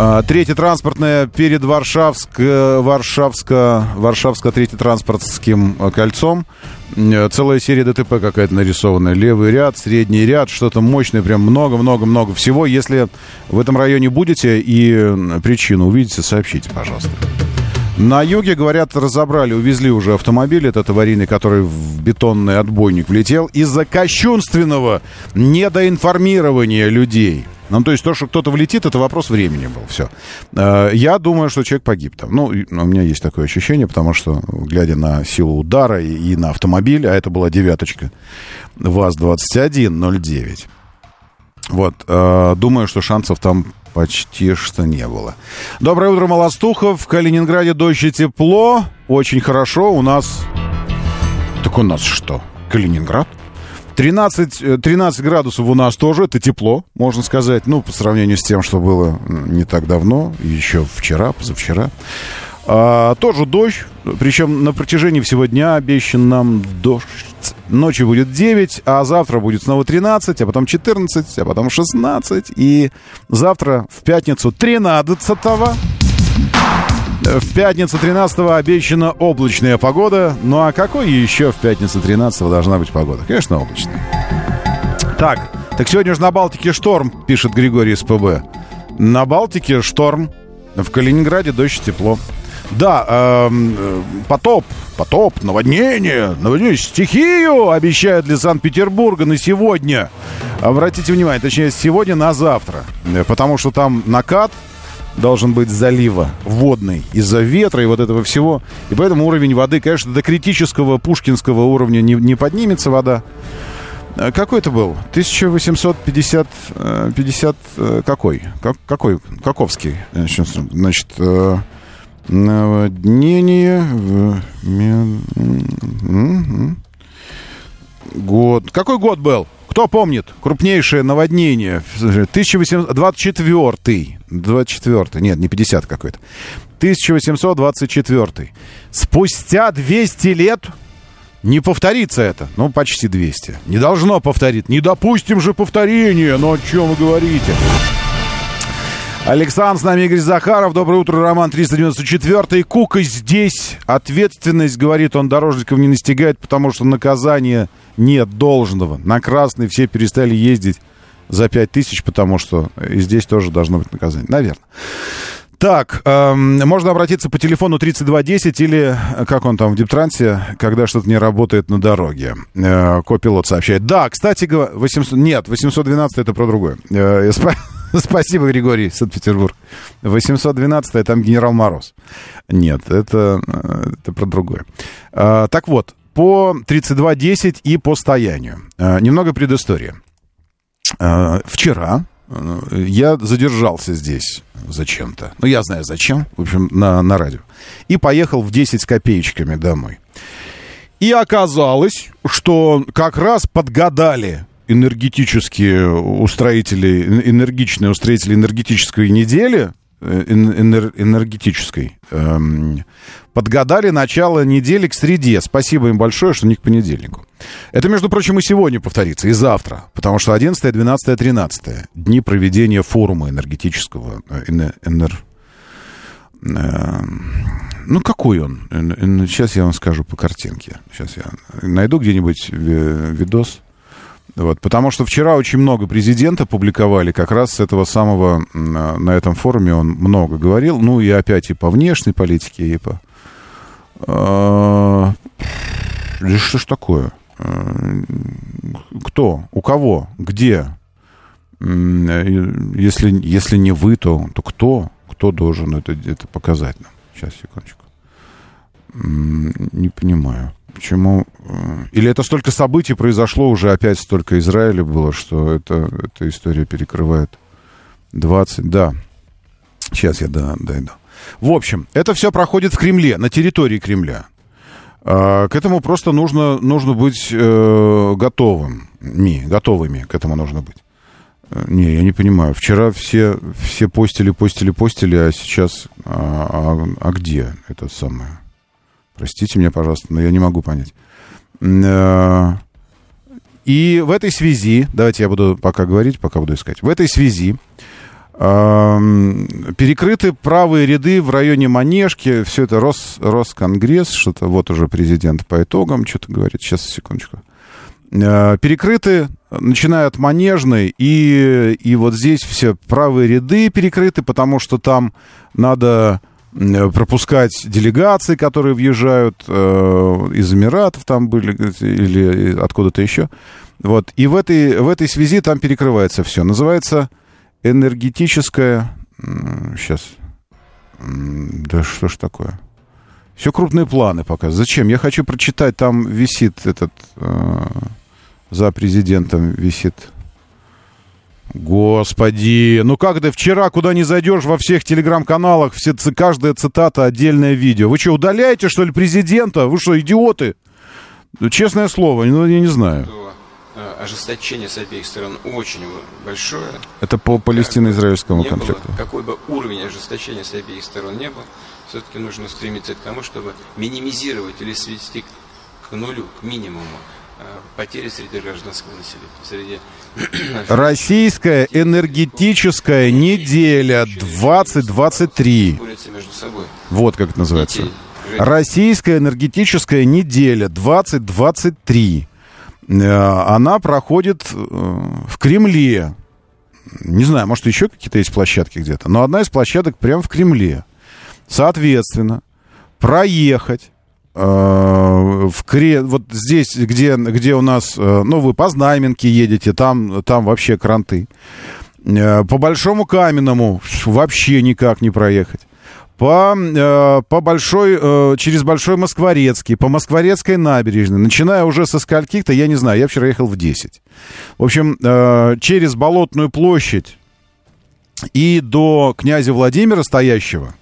А, третье транспортное перед Варшавск, э, Варшавско, Варшавско третье транспортским э, кольцом. Э, целая серия ДТП какая-то нарисованная. Левый ряд, средний ряд, что-то мощное, прям много-много-много всего. Если в этом районе будете и причину увидите, сообщите, пожалуйста. На юге, говорят, разобрали, увезли уже автомобиль, этот аварийный, который в бетонный отбойник влетел, из-за кощунственного недоинформирования людей. Ну, то есть то, что кто-то влетит, это вопрос времени был. Все. Э, я думаю, что человек погиб там. Ну, у меня есть такое ощущение, потому что, глядя на силу удара и, и на автомобиль, а это была девяточка ВАЗ-2109, вот, э, думаю, что шансов там почти что не было. Доброе утро, Молостухов. В Калининграде дождь и тепло. Очень хорошо. У нас... Так у нас что? Калининград? 13, 13 э, градусов у нас тоже, это тепло, можно сказать, ну, по сравнению с тем, что было не так давно, еще вчера, позавчера. А, тоже дождь, причем на протяжении всего дня обещан нам дождь. Ночью будет 9, а завтра будет снова 13, а потом 14, а потом 16. И завтра в пятницу 13 в пятницу 13 обещана облачная погода. Ну а какой еще в пятницу 13 должна быть погода? Конечно, облачная. Так, так сегодня же на Балтике шторм, пишет Григорий СПБ. На Балтике шторм. В Калининграде дождь тепло. Да, эм, э, потоп, потоп, наводнение, наводнение, стихию обещают для Санкт-Петербурга на сегодня. Обратите внимание, точнее, сегодня на завтра. Э, потому что там накат должен быть залива водный из-за ветра и вот этого всего. И поэтому уровень воды, конечно, до критического пушкинского уровня не, не поднимется вода. Э, какой это был? 1850... 50... Какой? Как, какой? Каковский. Значит, Наводнение в... Год. Какой год был? Кто помнит? Крупнейшее наводнение. 1824. 24. Нет, не 50 какой-то. 1824. Спустя 200 лет не повторится это. Ну, почти 200. Не должно повториться. Не допустим же повторения. Ну, о чем вы говорите? Александр, с нами Игорь Захаров. Доброе утро, Роман 394. Кука здесь. Ответственность, говорит он, дорожников не настигает, потому что наказания нет должного. На красный все перестали ездить за 5 тысяч, потому что и здесь тоже должно быть наказание. Наверное. Так, эм, можно обратиться по телефону 3210 или, как он там в Диптрансе, когда что-то не работает на дороге. Э, копилот сообщает. Да, кстати говоря, 800... Нет, 812 это про другое. Э, Спасибо, Григорий, Санкт-Петербург. 812 там генерал Мороз. Нет, это, это про другое. А, так вот, по 32.10 и по стоянию. А, немного предыстории. А, вчера э, я задержался здесь зачем-то. Ну, я знаю зачем, в общем, на, на радио. И поехал в 10 с копеечками домой. И оказалось, что как раз подгадали энергетические устроители, энергичные устроители энергетической недели, э, энер, энергетической, эм, подгадали начало недели к среде. Спасибо им большое, что не к понедельнику. Это, между прочим, и сегодня повторится, и завтра, потому что 11, 12, 13 дни проведения форума энергетического, э, энер, энер, э, ну, какой он? Сейчас я вам скажу по картинке. Сейчас я найду где-нибудь видос. Вот, потому что вчера очень много президента публиковали как раз с этого самого, на этом форуме он много говорил, ну и опять и по внешней политике, и по... А, что ж такое? А, кто? У кого? Где? Если, если не вы, то, то кто? Кто должен это, это показать нам? Сейчас, секундочку. Не понимаю. Почему? Э, или это столько событий произошло, уже опять столько Израиля было, что это, эта история перекрывает 20... Да, сейчас я да, дойду. В общем, это все проходит в Кремле, на территории Кремля. А, к этому просто нужно, нужно быть э, готовым. Не, готовыми к этому нужно быть. Э, не, я не понимаю. Вчера все, все постили, постили, постили, а сейчас... А, а, а где это самое? Простите меня, пожалуйста, но я не могу понять. Э, и в этой связи, давайте я буду пока говорить, пока буду искать. В этой связи перекрыты правые ряды в районе Манежки. Все это Рос, Росконгресс, что-то вот уже президент по итогам что-то говорит. Сейчас, секундочку. Э, перекрыты, начиная от Манежной, и, и вот здесь все правые ряды перекрыты, потому что там надо пропускать делегации, которые въезжают э, из Эмиратов там были или откуда-то еще. Вот. И в этой, в этой связи там перекрывается все. Называется энергетическая... Сейчас. Да что ж такое? Все крупные планы пока. Зачем? Я хочу прочитать. Там висит этот... Э, за президентом висит... Господи, ну как ты вчера куда не зайдешь во всех телеграм-каналах, все, каждая цитата отдельное видео. Вы что, удаляете, что ли, президента? Вы что, идиоты? Честное слово, ну я не знаю. Э, ожесточение с обеих сторон очень большое. Это по палестино-израильскому конфликту. Было, какой бы уровень ожесточения с обеих сторон не был, все-таки нужно стремиться к тому, чтобы минимизировать или свести к нулю, к минимуму потери среди гражданского населения. Среди... Российская энергетическая неделя 2023. Вот как это называется. Российская энергетическая неделя 2023. Э, она проходит э, в Кремле. Не знаю, может, еще какие-то есть площадки где-то, но одна из площадок прямо в Кремле. Соответственно, проехать э, в Кре... вот здесь, где, где у нас, ну, вы по Знаменке едете, там, там вообще кранты. По Большому Каменному вообще никак не проехать по, э, по большой, э, через Большой Москворецкий, по Москворецкой набережной, начиная уже со скольких-то, я не знаю, я вчера ехал в 10. В общем, э, через Болотную площадь и до князя Владимира стоящего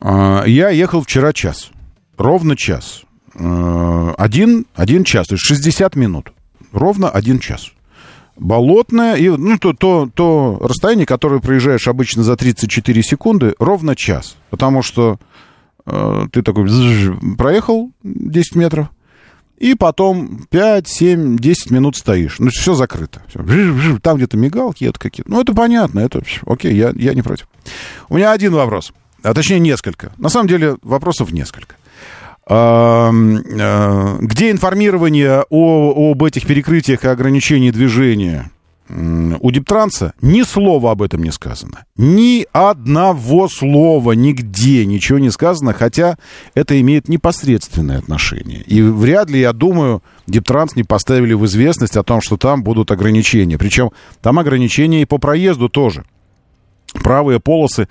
э, я ехал вчера час. Ровно час. Э, один, один час, то есть 60 минут. Ровно один час болотное, и ну, то, то, то расстояние, которое проезжаешь обычно за 34 секунды, ровно час. Потому что э, ты такой проехал 10 метров, и потом 5, 7, 10 минут стоишь. Ну, все закрыто. Все. Там где-то мигалки едут какие-то. Ну, это понятно, это окей, я, я не против. У меня один вопрос, а точнее несколько. На самом деле вопросов несколько. Э, где информирование о, об этих перекрытиях и ограничении движения у Диптранса ни слова об этом не сказано. Ни одного слова нигде ничего не сказано, хотя это имеет непосредственное отношение. И вряд ли, я думаю, Диптранс не поставили в известность о том, что там будут ограничения. Причем там ограничения и по проезду тоже. Правые полосы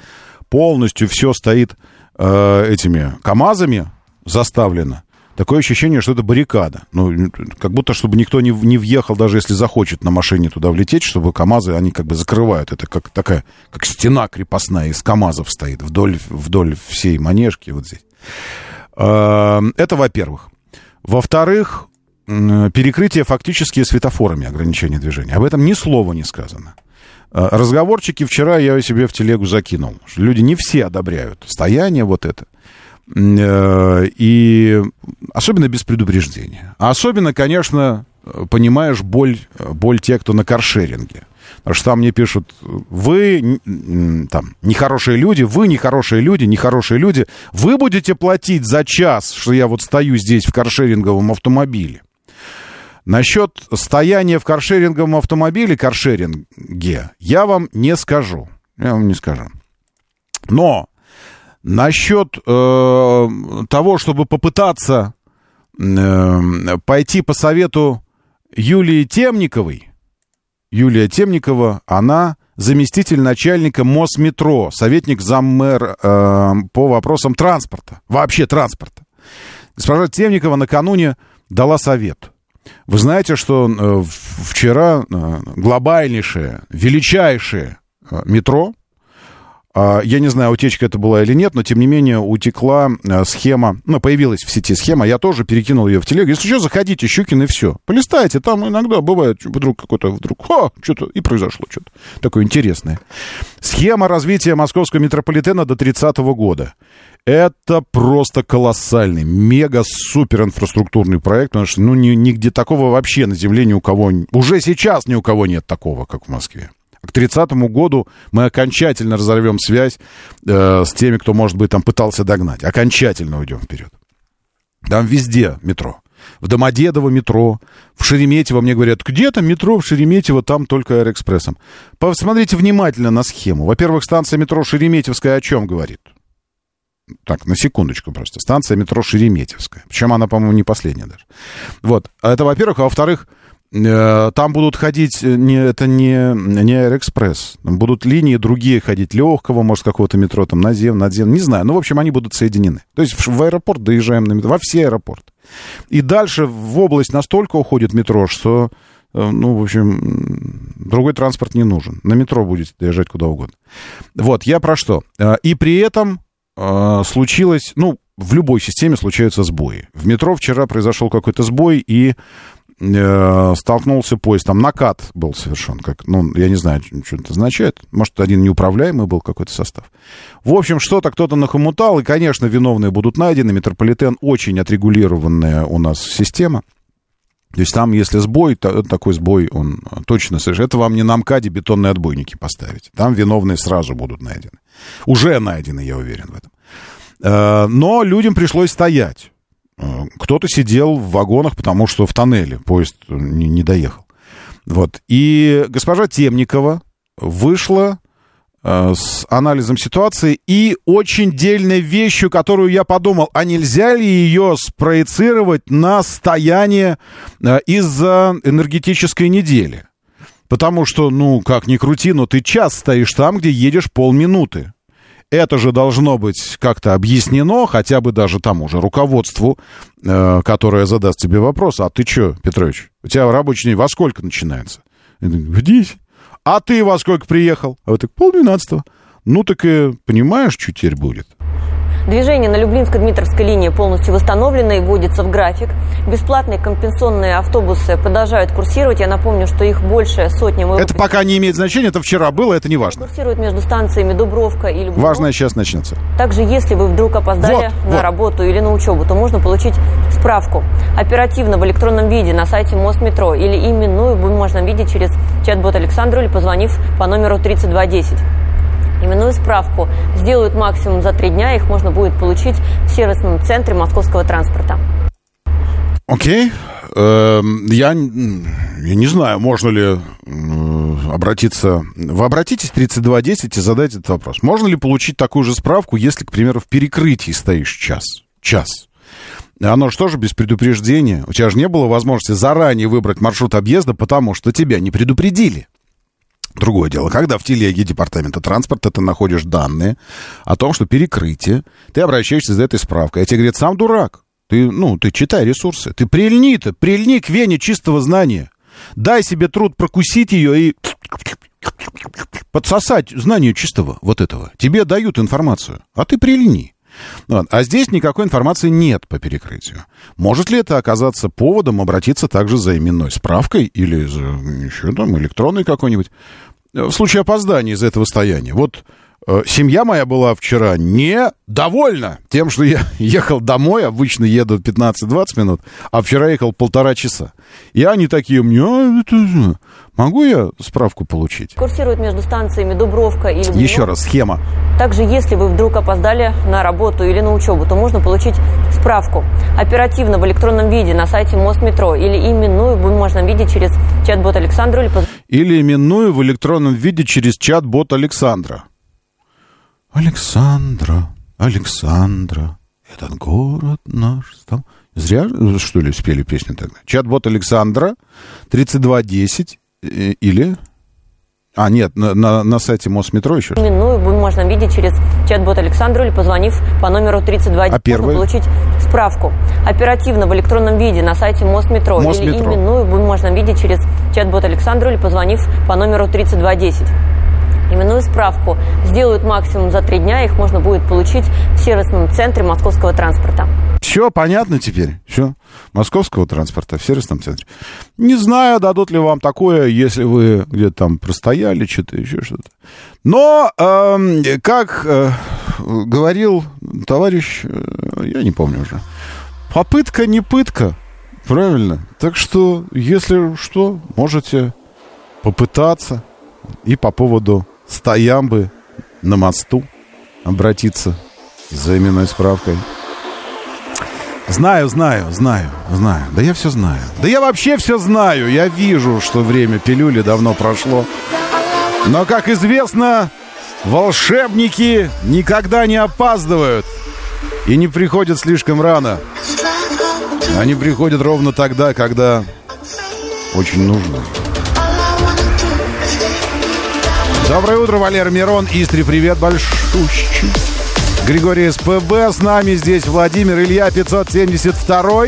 полностью все стоит э, этими КАМАЗами, заставлено. Такое ощущение, что это баррикада. Ну, как будто, чтобы никто не, не въехал, даже если захочет на машине туда влететь, чтобы КАМАЗы, они как бы закрывают. Это как такая, как стена крепостная из КАМАЗов стоит вдоль, вдоль всей манежки вот здесь. А, это во-первых. Во-вторых, перекрытие фактически светофорами ограничения движения. Об этом ни слова не сказано. А, разговорчики вчера я себе в телегу закинул. Люди не все одобряют стояние вот это. Э, и особенно без предупреждения. А особенно, конечно, понимаешь боль, боль тех, кто на каршеринге. Потому что там мне пишут, вы там нехорошие люди, вы нехорошие люди, нехорошие люди, вы будете платить за час, что я вот стою здесь в каршеринговом автомобиле. Насчет стояния в каршеринговом автомобиле, каршеринге, я вам не скажу. Я вам не скажу. Но Насчет э, того, чтобы попытаться э, пойти по совету Юлии Темниковой, Юлия Темникова, она заместитель начальника Мосметро, советник заммэр э, по вопросам транспорта, вообще транспорта. Госпожа Темникова накануне дала совет. Вы знаете, что э, вчера э, глобальнейшее, величайшее э, метро я не знаю, утечка это была или нет, но тем не менее утекла э, схема, ну, появилась в сети схема, я тоже перекинул ее в телегу. Если что, заходите, Щукин, и все. Полистайте, там иногда бывает вдруг какой-то, вдруг, о, что-то, и произошло что-то такое интересное. Схема развития московского метрополитена до 30 года. Это просто колоссальный, мега-супер инфраструктурный проект, потому что ну, ни, нигде такого вообще на Земле ни у кого, уже сейчас ни у кого нет такого, как в Москве. К 30 году мы окончательно разорвем связь э, с теми, кто, может быть, там пытался догнать. Окончательно уйдем вперед. Там везде метро. В Домодедово метро, в Шереметьево мне говорят, где там метро в Шереметьево, там только Аэроэкспрессом. Посмотрите внимательно на схему. Во-первых, станция метро Шереметьевская о чем говорит? Так, на секундочку просто. Станция метро Шереметьевская. Причем она, по-моему, не последняя даже. Вот. Это, во-первых. А во-вторых, там будут ходить, э, не, это не, не Аэроэкспресс. Будут линии другие ходить, легкого, может, какого-то метро, там, назем, надзем, не знаю. Ну, в общем, они будут соединены. То есть в, аэропорт доезжаем на метро, во все аэропорты. И дальше в область настолько уходит метро, что, э, ну, в общем, другой транспорт не нужен. На метро будет доезжать куда угодно. Вот, я про что. И при этом э, случилось, ну, в любой системе случаются сбои. В метро вчера произошел какой-то сбой, и э, столкнулся поезд, там накат был совершен, как, ну, я не знаю, что это означает, может, один неуправляемый был какой-то состав. В общем, что-то кто-то нахомутал, и, конечно, виновные будут найдены, метрополитен очень отрегулированная у нас система, то есть там, если сбой, то, такой сбой, он точно совершенно... Это вам не на МКАДе бетонные отбойники поставить. Там виновные сразу будут найдены. Уже найдены, я уверен в этом. Э, но людям пришлось стоять. Э, кто-то сидел в вагонах, потому что в тоннеле поезд не, не доехал. Вот. И госпожа Темникова вышла Э, с анализом ситуации и очень дельной вещью, которую я подумал, а нельзя ли ее спроецировать на стояние э, из-за энергетической недели? Потому что, ну, как ни крути, но ты час стоишь там, где едешь полминуты. Это же должно быть как-то объяснено, хотя бы даже тому же руководству, э, которое задаст тебе вопрос. А ты что, Петрович, у тебя рабочий день во сколько начинается? В 10. А ты во сколько приехал? А вы так, полдвенадцатого. Ну так и понимаешь, что теперь будет. Движение на Люблинско-Дмитровской линии полностью восстановлено и вводится в график. Бесплатные компенсационные автобусы продолжают курсировать. Я напомню, что их больше сотни. Мы это пока не имеет значения, это вчера было, это не важно. Курсируют между станциями Дубровка и Люблинск. Важное сейчас начнется. Также, если вы вдруг опоздали вот, на вот. работу или на учебу, то можно получить справку оперативно в электронном виде на сайте Мосметро или именную в бумажном виде через чат-бот Александру или позвонив по номеру 3210. Именную справку сделают максимум за три дня. Их можно будет получить в сервисном центре московского транспорта. Окей. Okay. Эм, я, я не знаю, можно ли обратиться... Вы обратитесь 3210 и задайте этот вопрос. Можно ли получить такую же справку, если, к примеру, в перекрытии стоишь час? Час. Оно же тоже без предупреждения. У тебя же не было возможности заранее выбрать маршрут объезда, потому что тебя не предупредили. Другое дело, когда в телеге департамента транспорта ты находишь данные о том, что перекрытие, ты обращаешься за этой справкой, а тебе говорят, сам дурак, ты, ну, ты читай ресурсы, ты прильни то прильни к вене чистого знания, дай себе труд прокусить ее и подсосать знание чистого вот этого. Тебе дают информацию, а ты прильни. Вот. А здесь никакой информации нет по перекрытию. Может ли это оказаться поводом обратиться также за именной справкой или за еще там электронной какой-нибудь? В случае опоздания из этого стояния. Вот э, семья моя была вчера недовольна тем, что я ехал домой, обычно еду 15-20 минут, а вчера ехал полтора часа. И они такие мне, а, это, могу я справку получить? Курсирует между станциями Дубровка или... Блинов. Еще раз, схема. Также, если вы вдруг опоздали на работу или на учебу, то можно получить справку оперативно в электронном виде на сайте Мосметро или именную в бумажном виде через чат-бот Александру или... Или именную в электронном виде через чат-бот Александра. Александра, Александра, этот город наш стал... Зря, что ли, спели песню тогда? Чат-бот Александра, 3210 э, или... А, нет, на, на, на сайте Мосметро еще. Именную в бумажном виде через чат-бот Александру или позвонив по номеру 3210. А первый? Можно получить справку оперативно в электронном виде на сайте Мосметро. Мосметро. Или именную в бумажном виде через чат-бот Александру или позвонив по номеру 3210. Именную справку сделают максимум за три дня. Их можно будет получить в сервисном центре московского транспорта. Все понятно теперь? Все. Московского транспорта в сервисном центре. Не знаю, дадут ли вам такое, если вы где-то там простояли, что-то еще что-то. Но, э, как э, говорил товарищ, э, я не помню уже, попытка не пытка. Правильно. Так что, если что, можете попытаться и по поводу стоямбы на мосту обратиться за именной справкой. Знаю, знаю, знаю, знаю. Да я все знаю. Да я вообще все знаю. Я вижу, что время пилюли давно прошло. Но, как известно, волшебники никогда не опаздывают и не приходят слишком рано. Они приходят ровно тогда, когда очень нужно. Доброе утро, Валер Мирон. Истри, привет большущий. Григорий СПБ. С нами здесь Владимир Илья 572.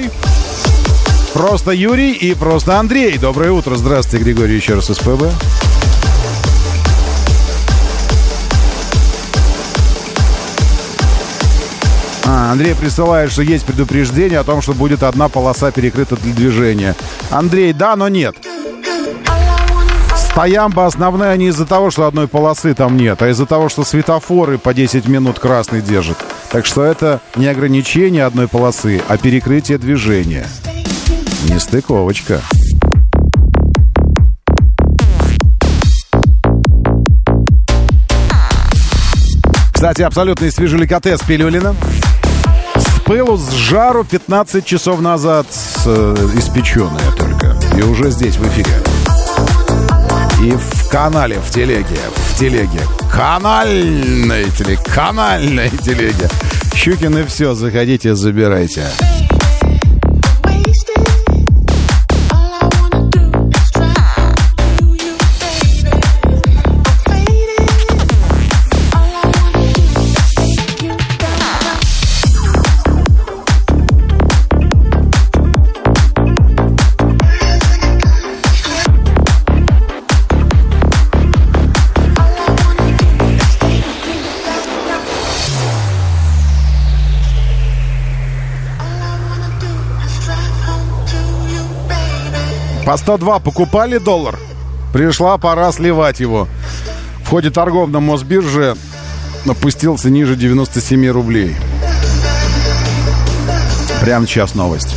Просто Юрий и просто Андрей. Доброе утро. Здравствуйте, Григорий, еще раз СПБ. А, Андрей присылает, что есть предупреждение о том, что будет одна полоса перекрыта для движения. Андрей, да, но нет. Стоямба основная не из-за того, что одной полосы там нет, а из-за того, что светофоры по 10 минут красный держат. Так что это не ограничение одной полосы, а перекрытие движения. Нестыковочка. Кстати, абсолютный свежеликотес пилюлина. Пылу, с жару 15 часов назад э, испеченная только. И уже здесь в эфире. И в канале, в телеге, в телеге. Канальной телеге, канальной телеге. Щукин и все, заходите, забирайте. По 102 покупали доллар. Пришла пора сливать его. В ходе торгов на Мосбирже опустился ниже 97 рублей. Прямо сейчас новость.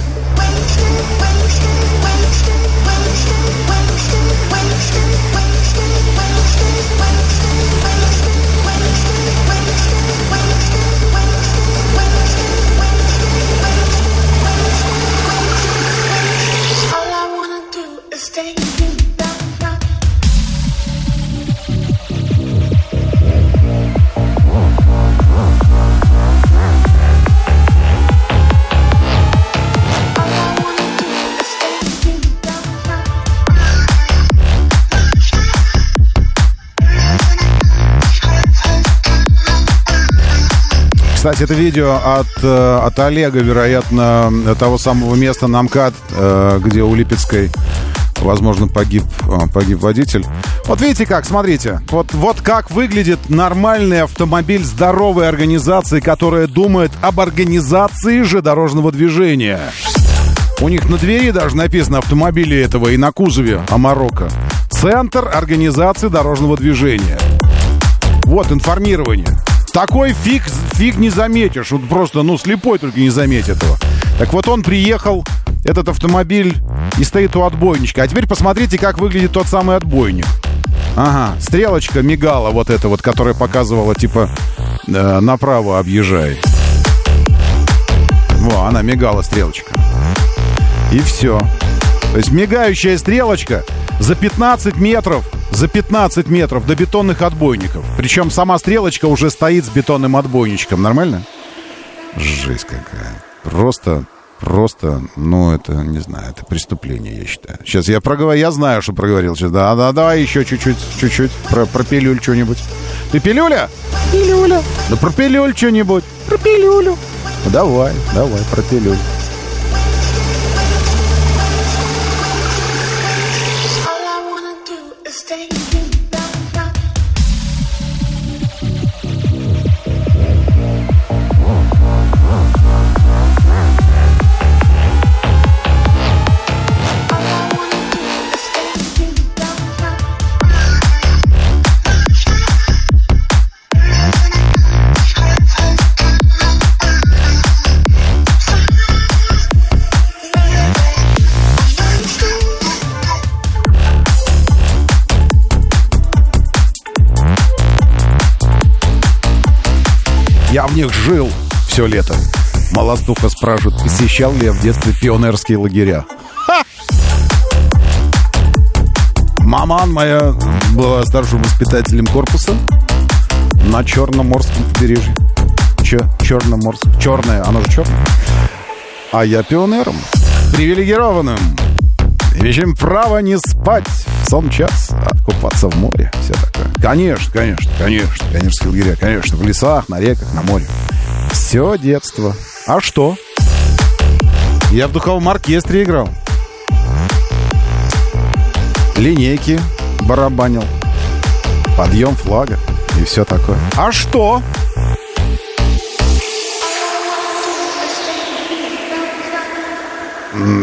Кстати, это видео от, э, от Олега, вероятно, того самого места на МКАД, э, где у Липецкой, возможно, погиб, э, погиб водитель. Вот видите как, смотрите. Вот, вот как выглядит нормальный автомобиль здоровой организации, которая думает об организации же дорожного движения. У них на двери даже написано автомобили этого и на кузове Амарока. Центр организации дорожного движения. Вот информирование. Такой фиг, фиг не заметишь. Вот просто, ну, слепой только не заметит его. Так вот он приехал, этот автомобиль, и стоит у отбойничка. А теперь посмотрите, как выглядит тот самый отбойник. Ага, стрелочка мигала вот эта вот, которая показывала, типа, э, направо объезжай. Во, она мигала, стрелочка. И все. То есть мигающая стрелочка за 15 метров за 15 метров до бетонных отбойников. Причем сама стрелочка уже стоит с бетонным отбойничком. Нормально? Жесть какая. Просто, просто, ну, это, не знаю, это преступление, я считаю. Сейчас я проговорю, я знаю, что проговорил. Сейчас, да, да, давай еще чуть-чуть, чуть-чуть про, про пилюль что-нибудь. Ты пилюля? Пилюля. Да про пилюль что-нибудь. Про пилюлю. Давай, давай, про пилюль. Я в них жил все лето. Молодуха спрашивает, посещал ли я в детстве пионерские лагеря. Ха! Маман моя была старшим воспитателем корпуса на Черноморском побережье. Че? Черноморск. Черное, оно же черное. А я пионером. Привилегированным. Имеющим право не спать в сон час, купаться в море. Все такое. Конечно, конечно, конечно. Пионерские лагеря, конечно. В лесах, на реках, на море. Все детство. А что? Я в духовом оркестре играл. Линейки барабанил. Подъем флага и все такое. А что?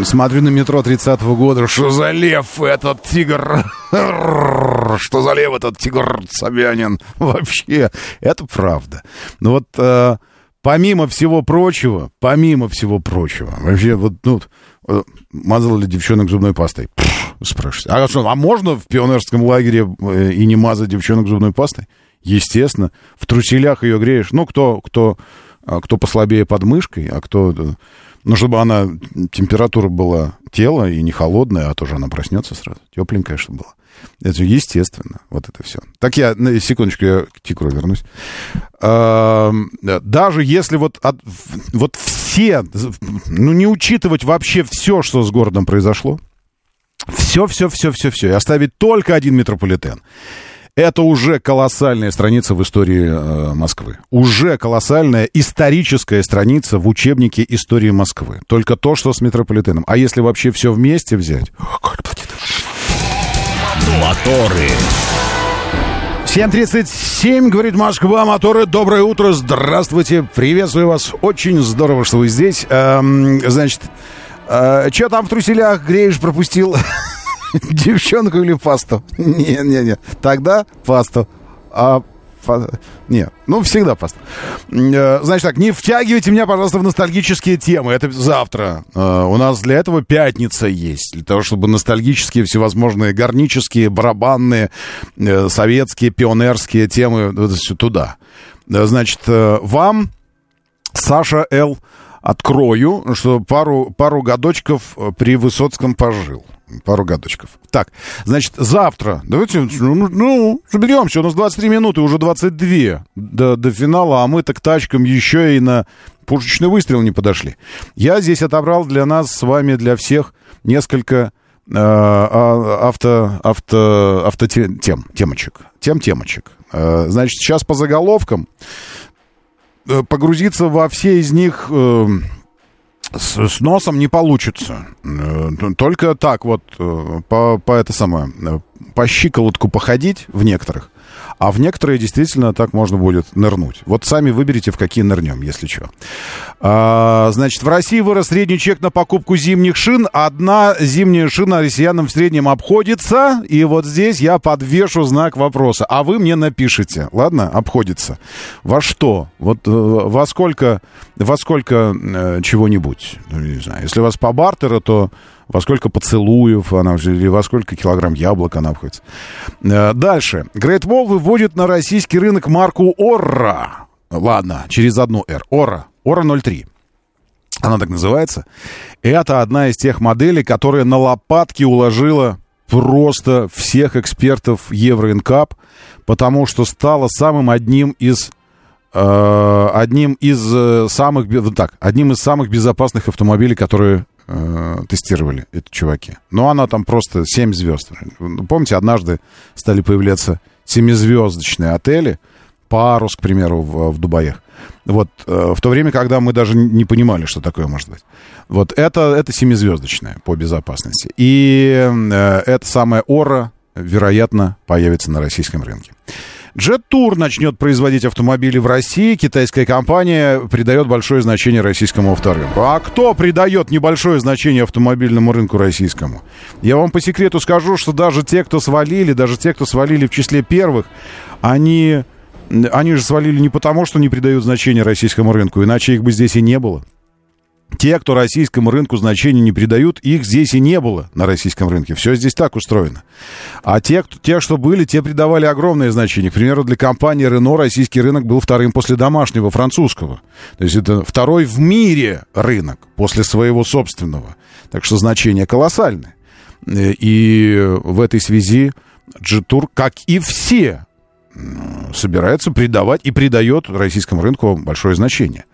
Смотрю на метро 30-го года. Что за лев этот тигр? Что за лев этот тигр Собянин? Вообще, это правда. Ну вот, э, помимо всего прочего, помимо всего прочего, вообще вот, ну, э, мазал ли девчонок зубной пастой? спрашиваете. А что, а можно в пионерском лагере э, и не мазать девчонок зубной пастой? Естественно. В труселях ее греешь. Ну, кто, кто, а, кто послабее под мышкой, а кто ну, чтобы она, температура была тела и не холодная, а тоже она проснется сразу. Тепленькая, чтобы была. Это естественно, вот это все. Так я, на секундочку, я к тикру вернусь. Даже если вот, от, вот все, ну, не учитывать вообще все, что с городом произошло, все, все, все, все, все, и оставить только один метрополитен. Это уже колоссальная страница в истории э, Москвы. Уже колоссальная историческая страница в учебнике истории Москвы. Только то, что с метрополитеном. А если вообще все вместе взять... Моторы. 7.37, говорит Москва, моторы, доброе утро, здравствуйте, приветствую вас, очень здорово, что вы здесь. Эм, значит, э, что там в труселях греешь, пропустил? Девчонку или пасту? Не-не-не. Тогда пасту. А не, ну всегда пасту. Э, значит так, не втягивайте меня, пожалуйста, в ностальгические темы. Это завтра. Э, у нас для этого пятница есть. Для того, чтобы ностальгические, всевозможные гарнические, барабанные, э, советские, пионерские темы туда. Значит, вам Саша Л. открою, что пару, пару годочков при Высоцком пожил пару годочков. Так, значит, завтра, давайте, ну, ну соберемся, у нас 23 минуты, уже 22 до, до финала, а мы так тачкам еще и на пушечный выстрел не подошли. Я здесь отобрал для нас с вами, для всех, несколько э, а, авто, авто, тем, темочек. Тем темочек. Э, значит, сейчас по заголовкам э, погрузиться во все из них... Э, с, с носом не получится. Э, только так вот э, по, по это самое, э, по щиколотку походить в некоторых. А в некоторые действительно так можно будет нырнуть. Вот сами выберите, в какие нырнем, если что. А, значит, в России вырос средний чек на покупку зимних шин. Одна зимняя шина россиянам в среднем обходится. И вот здесь я подвешу знак вопроса. А вы мне напишите, ладно, обходится. Во что? Вот э, во сколько, во сколько э, чего-нибудь? Ну, не знаю. Если у вас по бартеру, то во сколько поцелуев она, или во сколько килограмм яблок она обходится. Э, дальше. Great Wall выводит на российский рынок марку Орра. Ладно, через одну R. Ора. Ора 03. Она так называется. Это одна из тех моделей, которая на лопатки уложила просто всех экспертов Евроинкап, потому что стала самым одним из э, одним из э, самых так одним из самых безопасных автомобилей, которые э, тестировали эти чуваки. Но она там просто 7 звезд. Помните, однажды стали появляться семизвездочные отели, парус, к примеру, в, в Дубаях. Вот э, в то время, когда мы даже не понимали, что такое может быть. Вот это, это семизвездочное по безопасности. И э, это самое Ора, вероятно, появится на российском рынке. Jet начнет производить автомобили в России. Китайская компания придает большое значение российскому авторынку. А кто придает небольшое значение автомобильному рынку российскому? Я вам по секрету скажу, что даже те, кто свалили, даже те, кто свалили в числе первых, они, они же свалили не потому, что не придают значения российскому рынку, иначе их бы здесь и не было. Те, кто российскому рынку значения не придают, их здесь и не было на российском рынке. Все здесь так устроено. А те, кто, те, что были, те придавали огромное значение. К примеру, для компании Renault российский рынок был вторым после домашнего французского. То есть это второй в мире рынок после своего собственного. Так что значение колоссальное. И в этой связи G-Tour, как и все, собирается придавать и придает российскому рынку большое значение.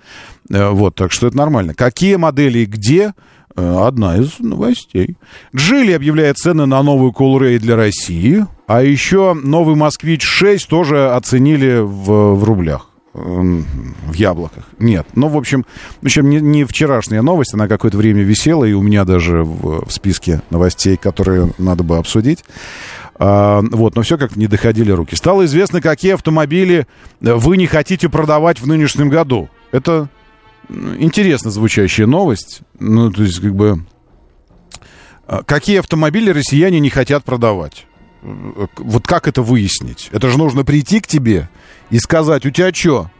Э, вот, так что это нормально. Какие модели и где? Э, одна из новостей. Джили объявляет цены на новую Coolray для России. А еще новый «Москвич-6» тоже оценили в, в рублях в яблоках. Нет. Ну, в общем, в общем не, не вчерашняя новость, она какое-то время висела, и у меня даже в, в списке новостей, которые надо бы обсудить. А, вот, но все как-то не доходили руки. Стало известно, какие автомобили вы не хотите продавать в нынешнем году. Это интересно звучащая новость. Ну, то есть, как бы... А, какие автомобили россияне не хотят продавать? Вот как это выяснить? Это же нужно прийти к тебе и сказать, у тебя что?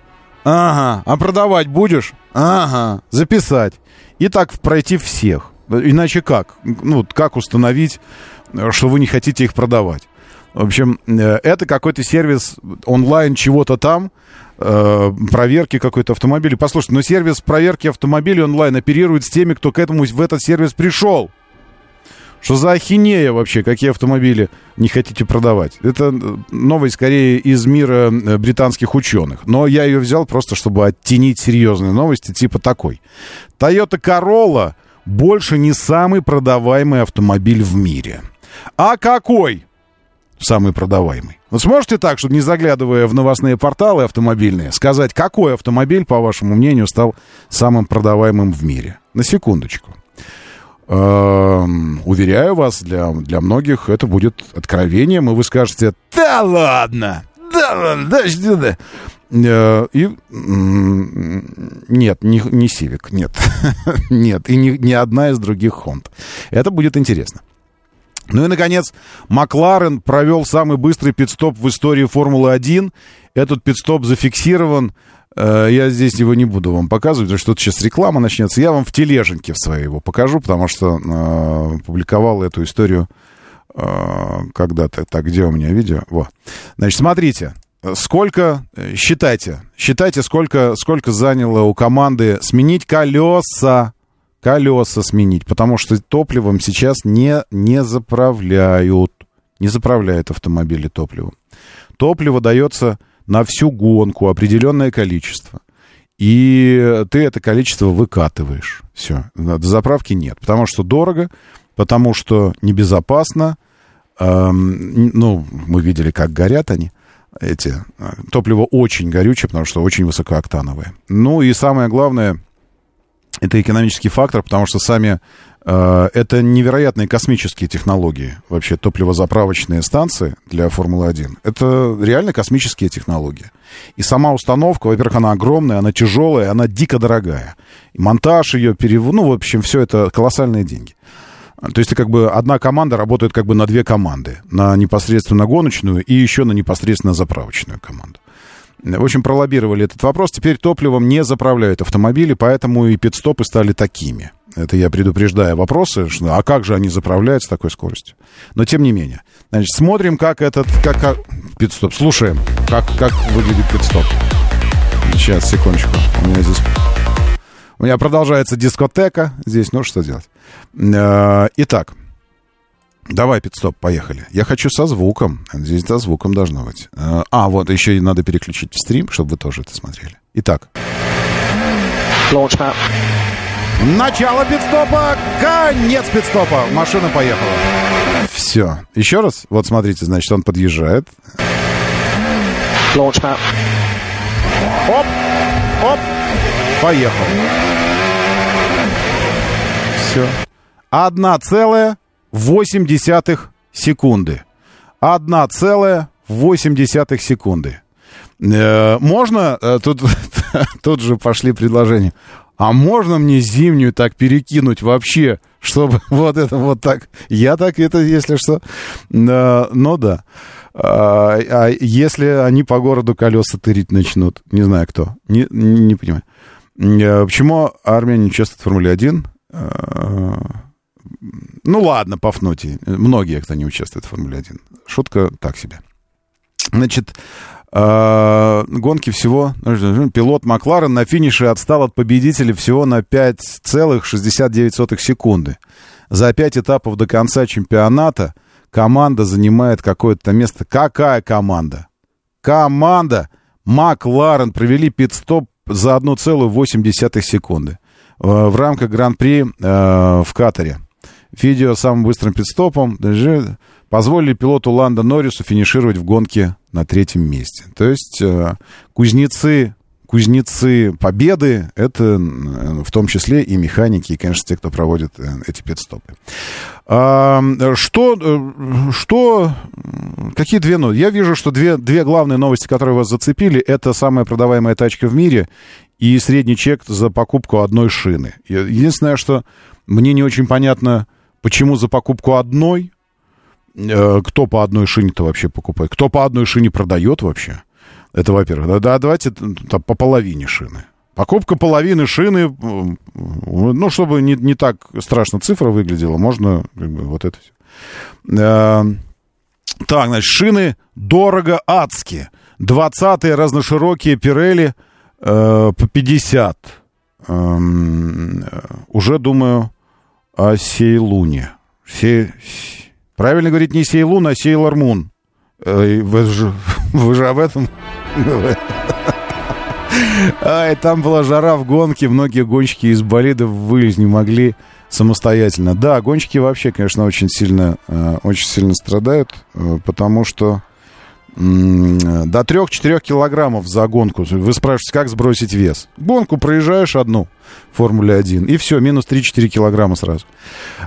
Ага, а продавать будешь? Ага, записать. И так пройти всех. Иначе как? Ну, как установить, что вы не хотите их продавать? В общем, э, это какой-то сервис онлайн чего-то там, э, проверки какой-то автомобиля. Послушайте, но сервис проверки автомобиля онлайн оперирует с теми, кто к этому в этот сервис пришел. Что за ахинея вообще, какие автомобили не хотите продавать? Это э, новость скорее из мира британских ученых. Но я ее взял просто, чтобы оттенить серьезные новости, типа такой. Toyota Corolla больше не самый продаваемый автомобиль в мире. А какой? самый продаваемый. Вот сможете так, чтобы не заглядывая в новостные порталы автомобильные, сказать, какой автомобиль, по вашему мнению, стал самым продаваемым в мире? На секундочку. Эм, уверяю вас, для, для многих это будет откровением, и вы скажете, да ладно, да ладно, да что э, И нет, не, не Civic, нет, нет, и не, не одна из других Honda. Это будет интересно. Ну и, наконец, Макларен провел самый быстрый пидстоп в истории Формулы-1. Этот пидстоп зафиксирован. Э, я здесь его не буду вам показывать, потому что тут сейчас реклама начнется. Я вам в тележеньке в своей его покажу, потому что э, публиковал эту историю э, когда-то. Так, где у меня видео? Вот. Значит, смотрите. Сколько, э, считайте, считайте, сколько, сколько заняло у команды сменить колеса колеса сменить, потому что топливом сейчас не, не заправляют. Не заправляют автомобили топливом. Топливо дается на всю гонку определенное количество. И ты это количество выкатываешь. Все. До заправки нет. Потому что дорого, потому что небезопасно. Эм, ну, мы видели, как горят они эти. Э, топливо очень горючее, потому что очень высокооктановое. Ну и самое главное, это экономический фактор, потому что сами э, это невероятные космические технологии, вообще топливозаправочные станции для Формулы-1. Это реально космические технологии. И сама установка, во-первых, она огромная, она тяжелая, она дико дорогая. И монтаж ее, перевод, ну, в общем, все это колоссальные деньги. То есть, как бы одна команда работает как бы на две команды. На непосредственно гоночную и еще на непосредственно заправочную команду. В общем, пролоббировали этот вопрос. Теперь топливом не заправляют автомобили, поэтому и пидстопы стали такими. Это я предупреждаю вопросы, что, а как же они заправляют с такой скоростью? Но тем не менее. Значит, смотрим, как этот... Как, как, пидстоп. Слушаем, как, как выглядит пидстоп. Сейчас, секундочку. У меня здесь... У меня продолжается дискотека здесь. Ну, что делать? Э, итак, Давай, пидстоп, поехали. Я хочу со звуком. Здесь со звуком должно быть. Э, а, вот, еще и надо переключить в стрим, чтобы вы тоже это смотрели. Итак. Начало пидстопа, конец пидстопа. Машина поехала. Все. Еще раз. Вот смотрите, значит, он подъезжает. Оп, оп, поехал. Целая 0,8 секунды. 1,8 секунды. Э, можно, э, тут, тут же пошли предложения, а можно мне зимнюю так перекинуть вообще, чтобы вот это вот так, я так это, если что, э, ну да. А, а если они по городу колеса тырить начнут, не знаю кто, не, не понимаю. Э, почему армия не участвует в Формуле-1? Э, ну ладно, Пафнутий. Многие, кто не участвует в Формуле-1. Шутка так себе. Значит, э, гонки всего... Пилот Макларен на финише отстал от победителя всего на 5,69 секунды. За 5 этапов до конца чемпионата команда занимает какое-то место. Какая команда? Команда! Макларен провели пит-стоп за 1,8 секунды в рамках Гран-при э, в Катаре. Видео самым быстрым пидстопом позволили пилоту Ланда Норрису финишировать в гонке на третьем месте. То есть э, кузнецы, кузнецы победы, это э, в том числе и механики, и, конечно, те, кто проводит э, эти пидстопы. А, что, э, что, какие две новости? Я вижу, что две, две главные новости, которые вас зацепили, это самая продаваемая тачка в мире и средний чек за покупку одной шины. Единственное, что мне не очень понятно, Почему за покупку одной? Э, кто по одной шине-то вообще покупает? Кто по одной шине продает вообще? Это, во-первых. Да, да, давайте там, по половине шины. Покупка половины шины, ну, чтобы не, не так страшно цифра выглядела, можно как бы, вот это все. Э, так, значит, шины дорого адски. 20-е разноширокие Пирелли э, по 50. Эм, э, уже, думаю, о Сейлуне. Се... Правильно говорить не Сейлун, а Сейлор Мун. Э, вы же, вы же об этом Ай, там была жара в гонке, многие гонщики из болидов вылез не могли самостоятельно. Да, гонщики вообще, конечно, очень сильно, э, очень сильно страдают, э, потому что до 3-4 килограммов за гонку. Вы спрашиваете, как сбросить вес? Гонку проезжаешь одну, Формуле 1, и все, минус 3-4 килограмма сразу.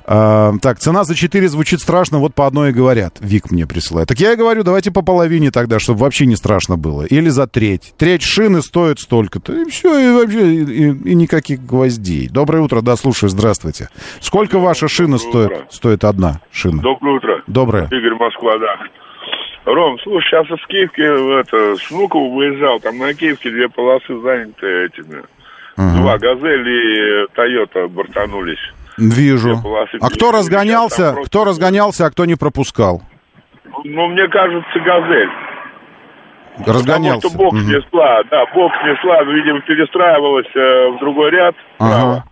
А, так, цена за 4 звучит страшно, вот по одной и говорят. Вик мне присылает. Так я и говорю, давайте по половине тогда, чтобы вообще не страшно было. Или за треть. Треть шины стоит столько-то. И все, и вообще, и, и никаких гвоздей. Доброе утро, да, слушаю, здравствуйте. Сколько ваша шина стоит, стоит одна шина? Доброе утро. Доброе. Игорь Москва, да. Ром, слушай, сейчас из Киевки это, с Внуково выезжал, там на Киевке две полосы заняты этими. Угу. Два «Газель» и «Тойота» бортанулись. Вижу. А кто разгонялся, просто... кто разгонялся, а кто не пропускал? Ну, мне кажется, «Газель». Разгонялся. Потому что бокс угу. несла, да, бокс несла, видимо, перестраивалась э, в другой ряд. Ага.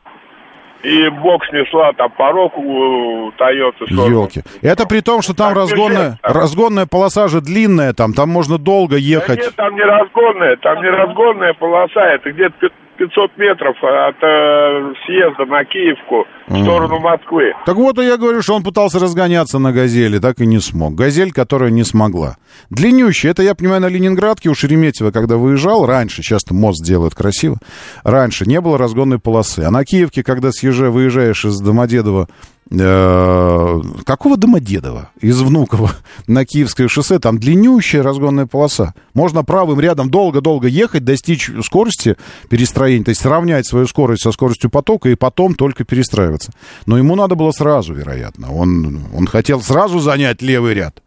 И бокс несла там порог у Тойоты. Елки. Это при том, что там так разгонная, разгонная полоса же длинная, там, там можно долго ехать. Да нет, там не разгонная, там не разгонная полоса, это где-то 500 метров от э, съезда на Киевку в сторону Москвы. Так вот, я говорю, что он пытался разгоняться на «Газели», так и не смог. «Газель», которая не смогла. Длиннющая, это я понимаю на Ленинградке у Шереметьево, когда выезжал, раньше, часто мост делают красиво, раньше не было разгонной полосы. А на Киевке, когда съезжаешь, выезжаешь из Домодедово Э, какого Домодедова из Внуково на Киевское шоссе, там длиннющая разгонная полоса. Можно правым рядом долго-долго ехать, достичь скорости перестроения, то есть сравнять свою скорость со скоростью потока и потом только перестраиваться. Но ему надо было сразу, вероятно. Он, он хотел сразу занять левый ряд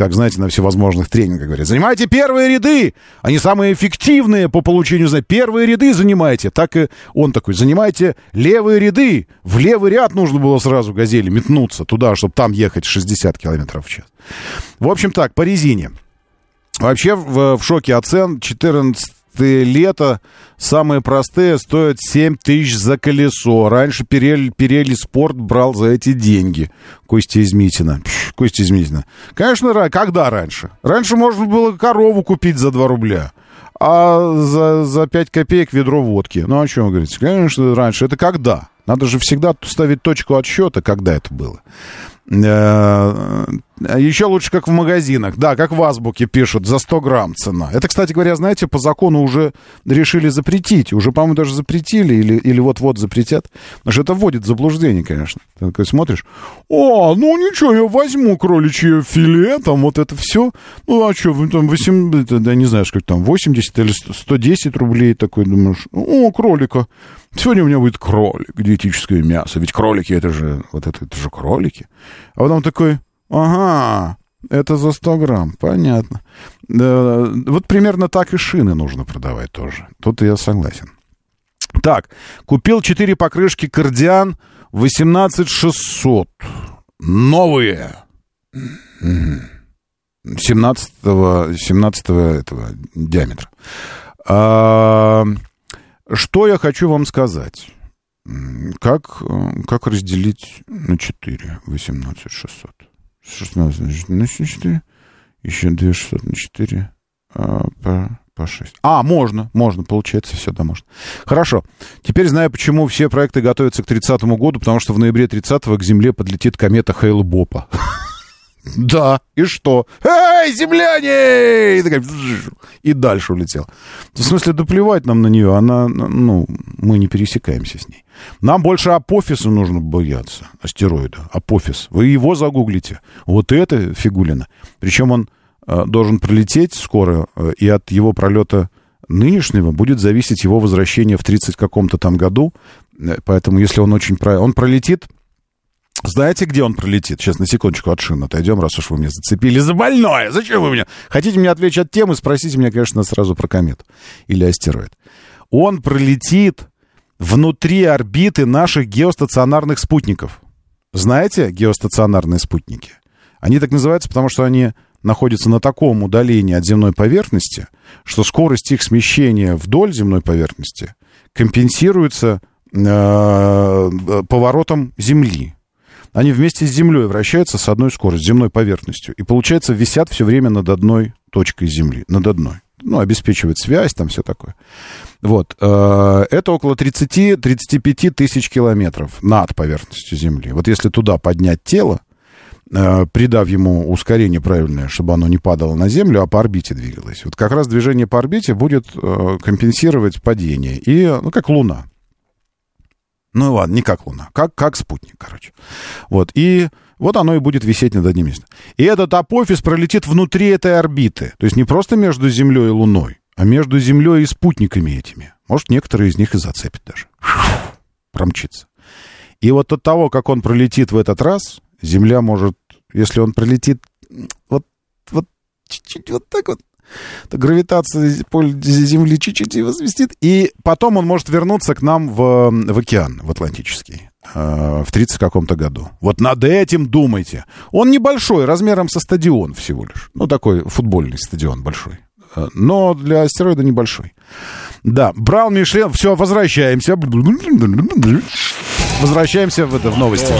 как, знаете, на всевозможных тренингах говорят, занимайте первые ряды, они самые эффективные по получению, знаете, первые ряды занимайте. Так и он такой, занимайте левые ряды. В левый ряд нужно было сразу газели метнуться туда, чтобы там ехать 60 километров в час. В общем так, по резине. Вообще в, в шоке от цен 14 лето самые простые стоят 7 тысяч за колесо. Раньше Перель, Перели Спорт брал за эти деньги. Костя Измитина. Пш, Костя Измитина. Конечно, когда раньше? Раньше можно было корову купить за 2 рубля. А за, за 5 копеек ведро водки. Ну, о чем вы говорите? Конечно, раньше. Это когда? Надо же всегда ставить точку отсчета, когда это было. Э, еще лучше, как в магазинах. Да, как в азбуке пишут, за 100 грамм цена. Это, кстати говоря, знаете, по закону уже решили запретить. Уже, по-моему, даже запретили или, или вот-вот запретят. Потому что это вводит в заблуждение, конечно. Ты такой смотришь, о, ну ничего, я возьму кроличье филе, там вот это все. Ну, а что, там 8, да, не знаю, сколько там, 80 или 110 рублей такой, думаешь, о, кролика. Сегодня у меня будет кролик, диетическое мясо. Ведь кролики, это же, вот это, это же кролики. А потом такой, ага, это за 100 грамм, понятно. Вот примерно так и шины нужно продавать тоже. Тут я согласен. Так, купил 4 покрышки кардиан 18600. Новые. 17 17 этого диаметра. А, что я хочу вам сказать? Как, как разделить на 4 18 600? 16 на 4, еще 2 600 на 4, а, по, по 6. А, можно, можно, получается, все, да, можно. Хорошо. Теперь знаю, почему все проекты готовятся к 30-му году, потому что в ноябре 30-го к Земле подлетит комета Хейла Бопа. Да, и что? Эй, земляне! И, такая, и дальше улетел. В смысле, да плевать нам на нее, она, ну, мы не пересекаемся с ней. Нам больше апофиса нужно бояться, астероида, апофис. Вы его загуглите. Вот это фигулина. Причем он э, должен пролететь скоро, э, и от его пролета нынешнего будет зависеть его возвращение в 30 каком-то там году. Э, поэтому, если он очень правильно... Он пролетит знаете, где он пролетит? Сейчас на секундочку от шин отойдем, раз уж вы меня зацепили за больное. Зачем вы меня? Хотите меня отвлечь от темы, спросите меня, конечно, сразу про комету или астероид. Он пролетит внутри орбиты наших геостационарных спутников. Знаете геостационарные спутники? Они так называются, потому что они находятся на таком удалении от земной поверхности, что скорость их смещения вдоль земной поверхности компенсируется э, поворотом Земли они вместе с Землей вращаются с одной скоростью, земной поверхностью. И, получается, висят все время над одной точкой Земли, над одной. Ну, обеспечивает связь, там все такое. Вот. Э, это около 30-35 тысяч километров над поверхностью Земли. Вот если туда поднять тело, э, придав ему ускорение правильное, чтобы оно не падало на Землю, а по орбите двигалось. Вот как раз движение по орбите будет э, компенсировать падение. И, ну, как Луна. Ну ладно, не как Луна, как, как спутник, короче. Вот, и вот оно и будет висеть над одним местом. И этот апофис пролетит внутри этой орбиты. То есть не просто между Землей и Луной, а между Землей и спутниками этими. Может, некоторые из них и зацепит даже. Промчится. И вот от того, как он пролетит в этот раз, Земля может, если он пролетит вот, вот чуть-чуть вот так вот, то гравитация поля Земли чуть-чуть его сместит, и потом он может вернуться к нам в, в океан, в Атлантический э, в 30 каком-то году. Вот над этим думайте. Он небольшой, размером со стадион всего лишь. Ну, такой футбольный стадион большой. Э, но для астероида небольшой. Да, Браун Мишлен, все, возвращаемся. Возвращаемся в, это, в новости.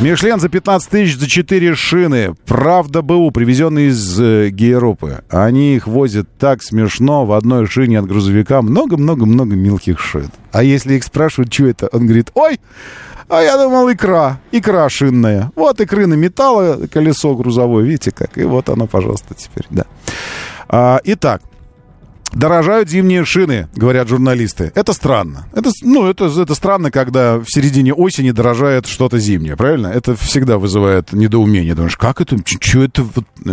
Мишлен за 15 тысяч за 4 шины. Правда БУ, привезенные из э, Гейропы. Они их возят так смешно. В одной шине от грузовика много-много-много мелких шин. А если их спрашивают, что это, он говорит, ой, а я думал, икра. Икра шинная. Вот икры на металла, колесо грузовое, видите как. И вот оно, пожалуйста, теперь, да. А, итак, Дорожают зимние шины, говорят журналисты. Это странно. Это, ну, это, это странно, когда в середине осени дорожает что-то зимнее, правильно? Это всегда вызывает недоумение. Думаешь, как это? Что это,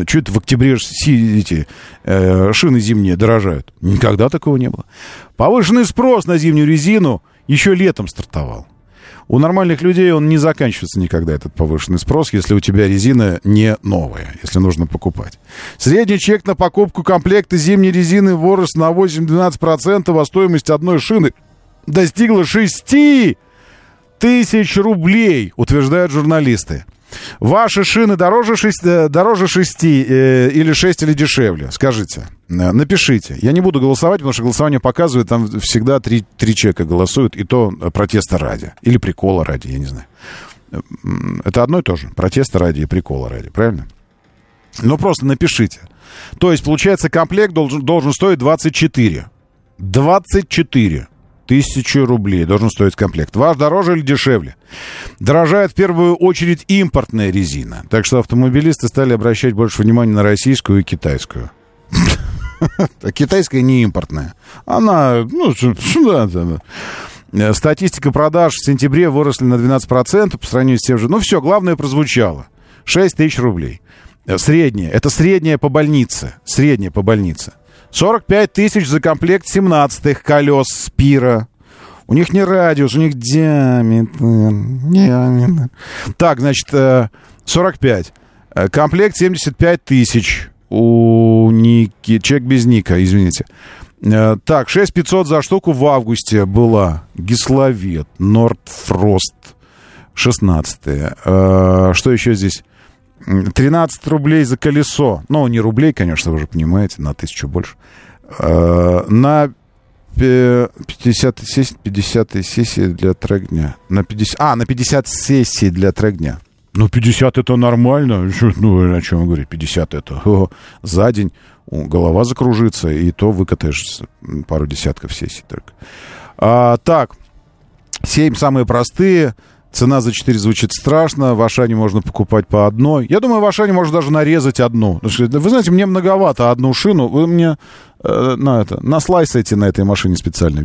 что это в октябре эти э, шины зимние дорожают? Никогда такого не было. Повышенный спрос на зимнюю резину еще летом стартовал. У нормальных людей он не заканчивается никогда, этот повышенный спрос, если у тебя резина не новая, если нужно покупать. Средний чек на покупку комплекта зимней резины вырос на 8-12%, а стоимость одной шины достигла 6 тысяч рублей, утверждают журналисты. Ваши шины дороже 6, э, дороже 6 э, или 6 или дешевле? Скажите. Э, напишите. Я не буду голосовать, потому что голосование показывает, там всегда три, три человека голосуют, и то протеста ради. Или прикола ради, я не знаю. Это одно и то же. Протеста ради и прикола ради, правильно? Ну, просто напишите. То есть, получается, комплект должен, должен стоить 24. 24 тысячи рублей должен стоить комплект. Ваш дороже или дешевле? Дорожает в первую очередь импортная резина. Так что автомобилисты стали обращать больше внимания на российскую и китайскую. А китайская не импортная. Она, ну, да, да. Статистика продаж в сентябре выросли на 12% по сравнению с тем же. Ну, все, главное прозвучало. 6 тысяч рублей. Средняя. Это средняя по больнице. Средняя по больнице. 45 тысяч за комплект 17-х колес Спира. У них не радиус, у них диаметр. диаметр. Так, значит, 45. Э, э, комплект 75 тысяч у Ники. Человек без Ника, извините. Э, так, 6500 за штуку в августе была. Гисловет, Нордфрост, 16 э, Что еще здесь? 13 рублей за колесо. Ну, не рублей, конечно, вы же понимаете, на тысячу больше. Э, на 50 сессий, 50 сессии для трек дня. На 50, а, на 50 сессий для трек дня. Ну, 50 это нормально. Ну, о чем говорить? 50 это о, за день голова закружится, и то выкатаешь пару десятков сессий только. А, так, 7 самые простые. Цена за 4 звучит страшно. В Ашане можно покупать по одной. Я думаю, в Ашане можно даже нарезать одну. Вы знаете, мне многовато одну шину. Вы мне э, на это, на слайсайте на этой машине специально.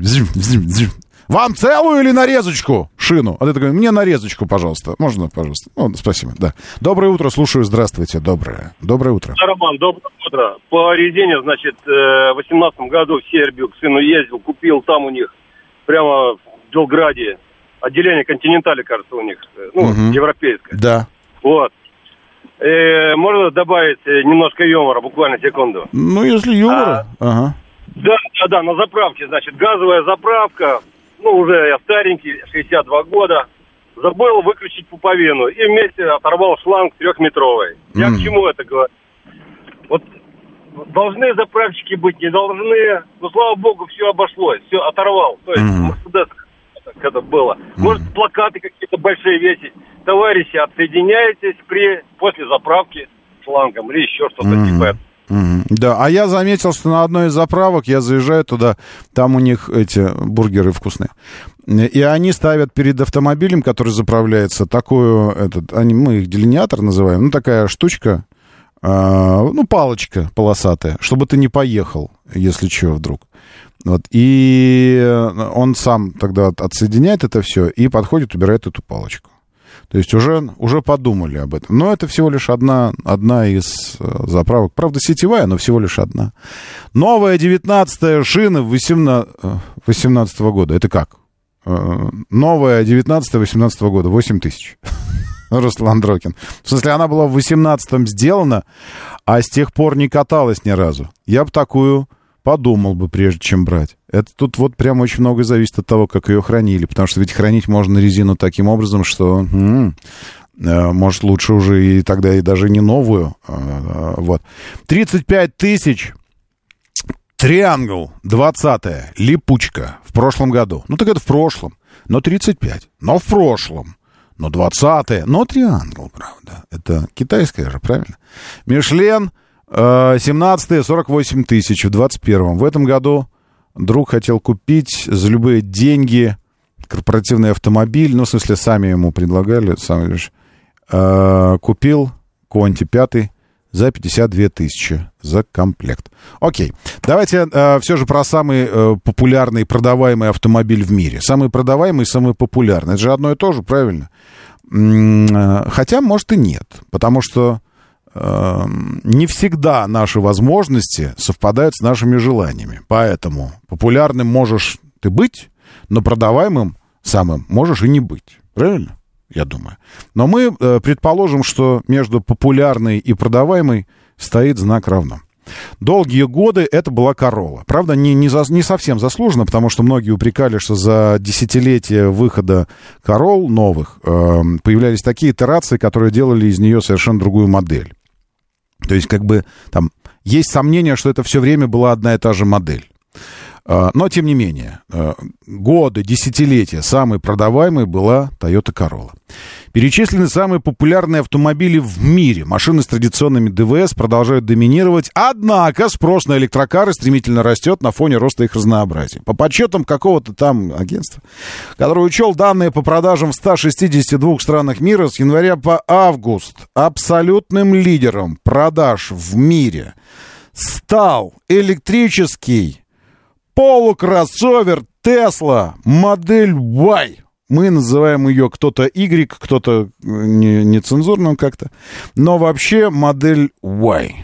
Вам целую или нарезочку шину? А ты такой, мне нарезочку, пожалуйста. Можно, пожалуйста? Ну, спасибо, да. Доброе утро, слушаю, здравствуйте. Доброе. Доброе утро. Роман, доброе утро. По резине, значит, э, в восемнадцатом году в Сербию к сыну ездил, купил там у них, прямо в Белграде, отделение Континентали, кажется, у них, э, ну, угу. европейское. Да. Вот. Э, можно добавить э, немножко юмора, буквально секунду? Ну, если юмора, а, ага. Да, да, да, на заправке, значит, газовая заправка, ну, уже я старенький, 62 года, забыл выключить пуповину и вместе оторвал шланг трехметровый. Mm. Я к чему это говорю? Вот должны заправщики быть, не должны. Ну, слава богу, все обошлось, все оторвал. То есть, mm. Это было. Может, плакаты какие-то большие весить. Товарищи, отсоединяйтесь при, после заправки шлангом или еще что-то mm. типа этого. Да, а я заметил, что на одной из заправок я заезжаю туда, там у них эти бургеры вкусные. И они ставят перед автомобилем, который заправляется, такую, этот, они, мы их делинеатор называем, ну, такая штучка, э, ну, палочка полосатая, чтобы ты не поехал, если что, вдруг. Вот, и он сам тогда отсоединяет это все и подходит, убирает эту палочку. То есть уже, уже подумали об этом. Но это всего лишь одна, одна из э, заправок. Правда, сетевая, но всего лишь одна. Новая 19-я шина 18, 18 -го года. Это как? Э, новая 19-18 года. 8 тысяч. Руслан Дрокин. В смысле, она была в 18-м сделана, а с тех пор не каталась ни разу. Я бы такую подумал бы, прежде чем брать. Это тут вот прям очень много зависит от того, как ее хранили, потому что ведь хранить можно резину таким образом, что м-м, может лучше уже и тогда и даже не новую. А, вот. 35 тысяч Триангл 20 липучка в прошлом году. Ну так это в прошлом. Но 35. Но в прошлом. Но 20 Но триангл, правда. Это китайская же, правильно? Мишлен 17 48 тысяч в 21 В этом году друг хотел купить за любые деньги корпоративный автомобиль. Ну, в смысле, сами ему предлагали. Сам лишь, э, купил Конти 5 за 52 тысячи за комплект. Окей, давайте э, все же про самый э, популярный продаваемый автомобиль в мире. Самый продаваемый самый популярный. Это же одно и то же, правильно? -м, хотя, может, и нет. Потому что не всегда наши возможности совпадают с нашими желаниями. Поэтому популярным можешь ты быть, но продаваемым самым можешь и не быть. Правильно? Я думаю. Но мы э, предположим, что между популярной и продаваемой стоит знак равно. Долгие годы это была Королла. Правда, не, не, за, не совсем заслуженно, потому что многие упрекали, что за десятилетие выхода Королл новых э, появлялись такие итерации, которые делали из нее совершенно другую модель. То есть, как бы, там, есть сомнение, что это все время была одна и та же модель. А, но, тем не менее, а, годы, десятилетия самой продаваемой была Toyota Corolla. Перечислены самые популярные автомобили в мире. Машины с традиционными ДВС продолжают доминировать, однако спрос на электрокары стремительно растет на фоне роста их разнообразия. По подсчетам какого-то там агентства, которое учел данные по продажам в 162 странах мира с января по август, абсолютным лидером продаж в мире стал электрический полукроссовер Tesla модель Y. Мы называем ее кто-то Y, кто-то нецензурным не как-то. Но вообще модель Y.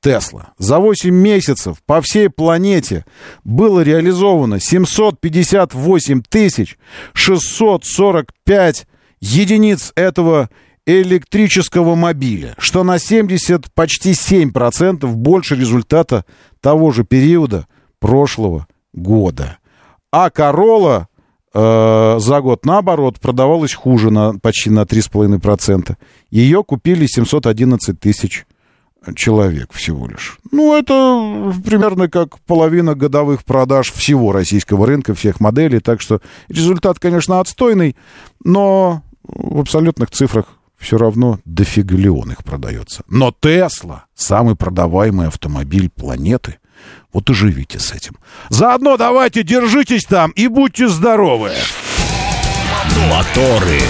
Тесла. За 8 месяцев по всей планете было реализовано 758 тысяч 645 единиц этого электрического мобиля, что на 70, почти 7% больше результата того же периода прошлого года. А Corolla э, за год, наоборот, продавалась хуже на, почти на 3,5%. Ее купили 711 тысяч человек всего лишь. Ну, это примерно как половина годовых продаж всего российского рынка, всех моделей. Так что результат, конечно, отстойный, но в абсолютных цифрах все равно дофигалион их продается. Но Тесла — самый продаваемый автомобиль планеты. Вот и живите с этим. Заодно давайте держитесь там и будьте здоровы. Моторы.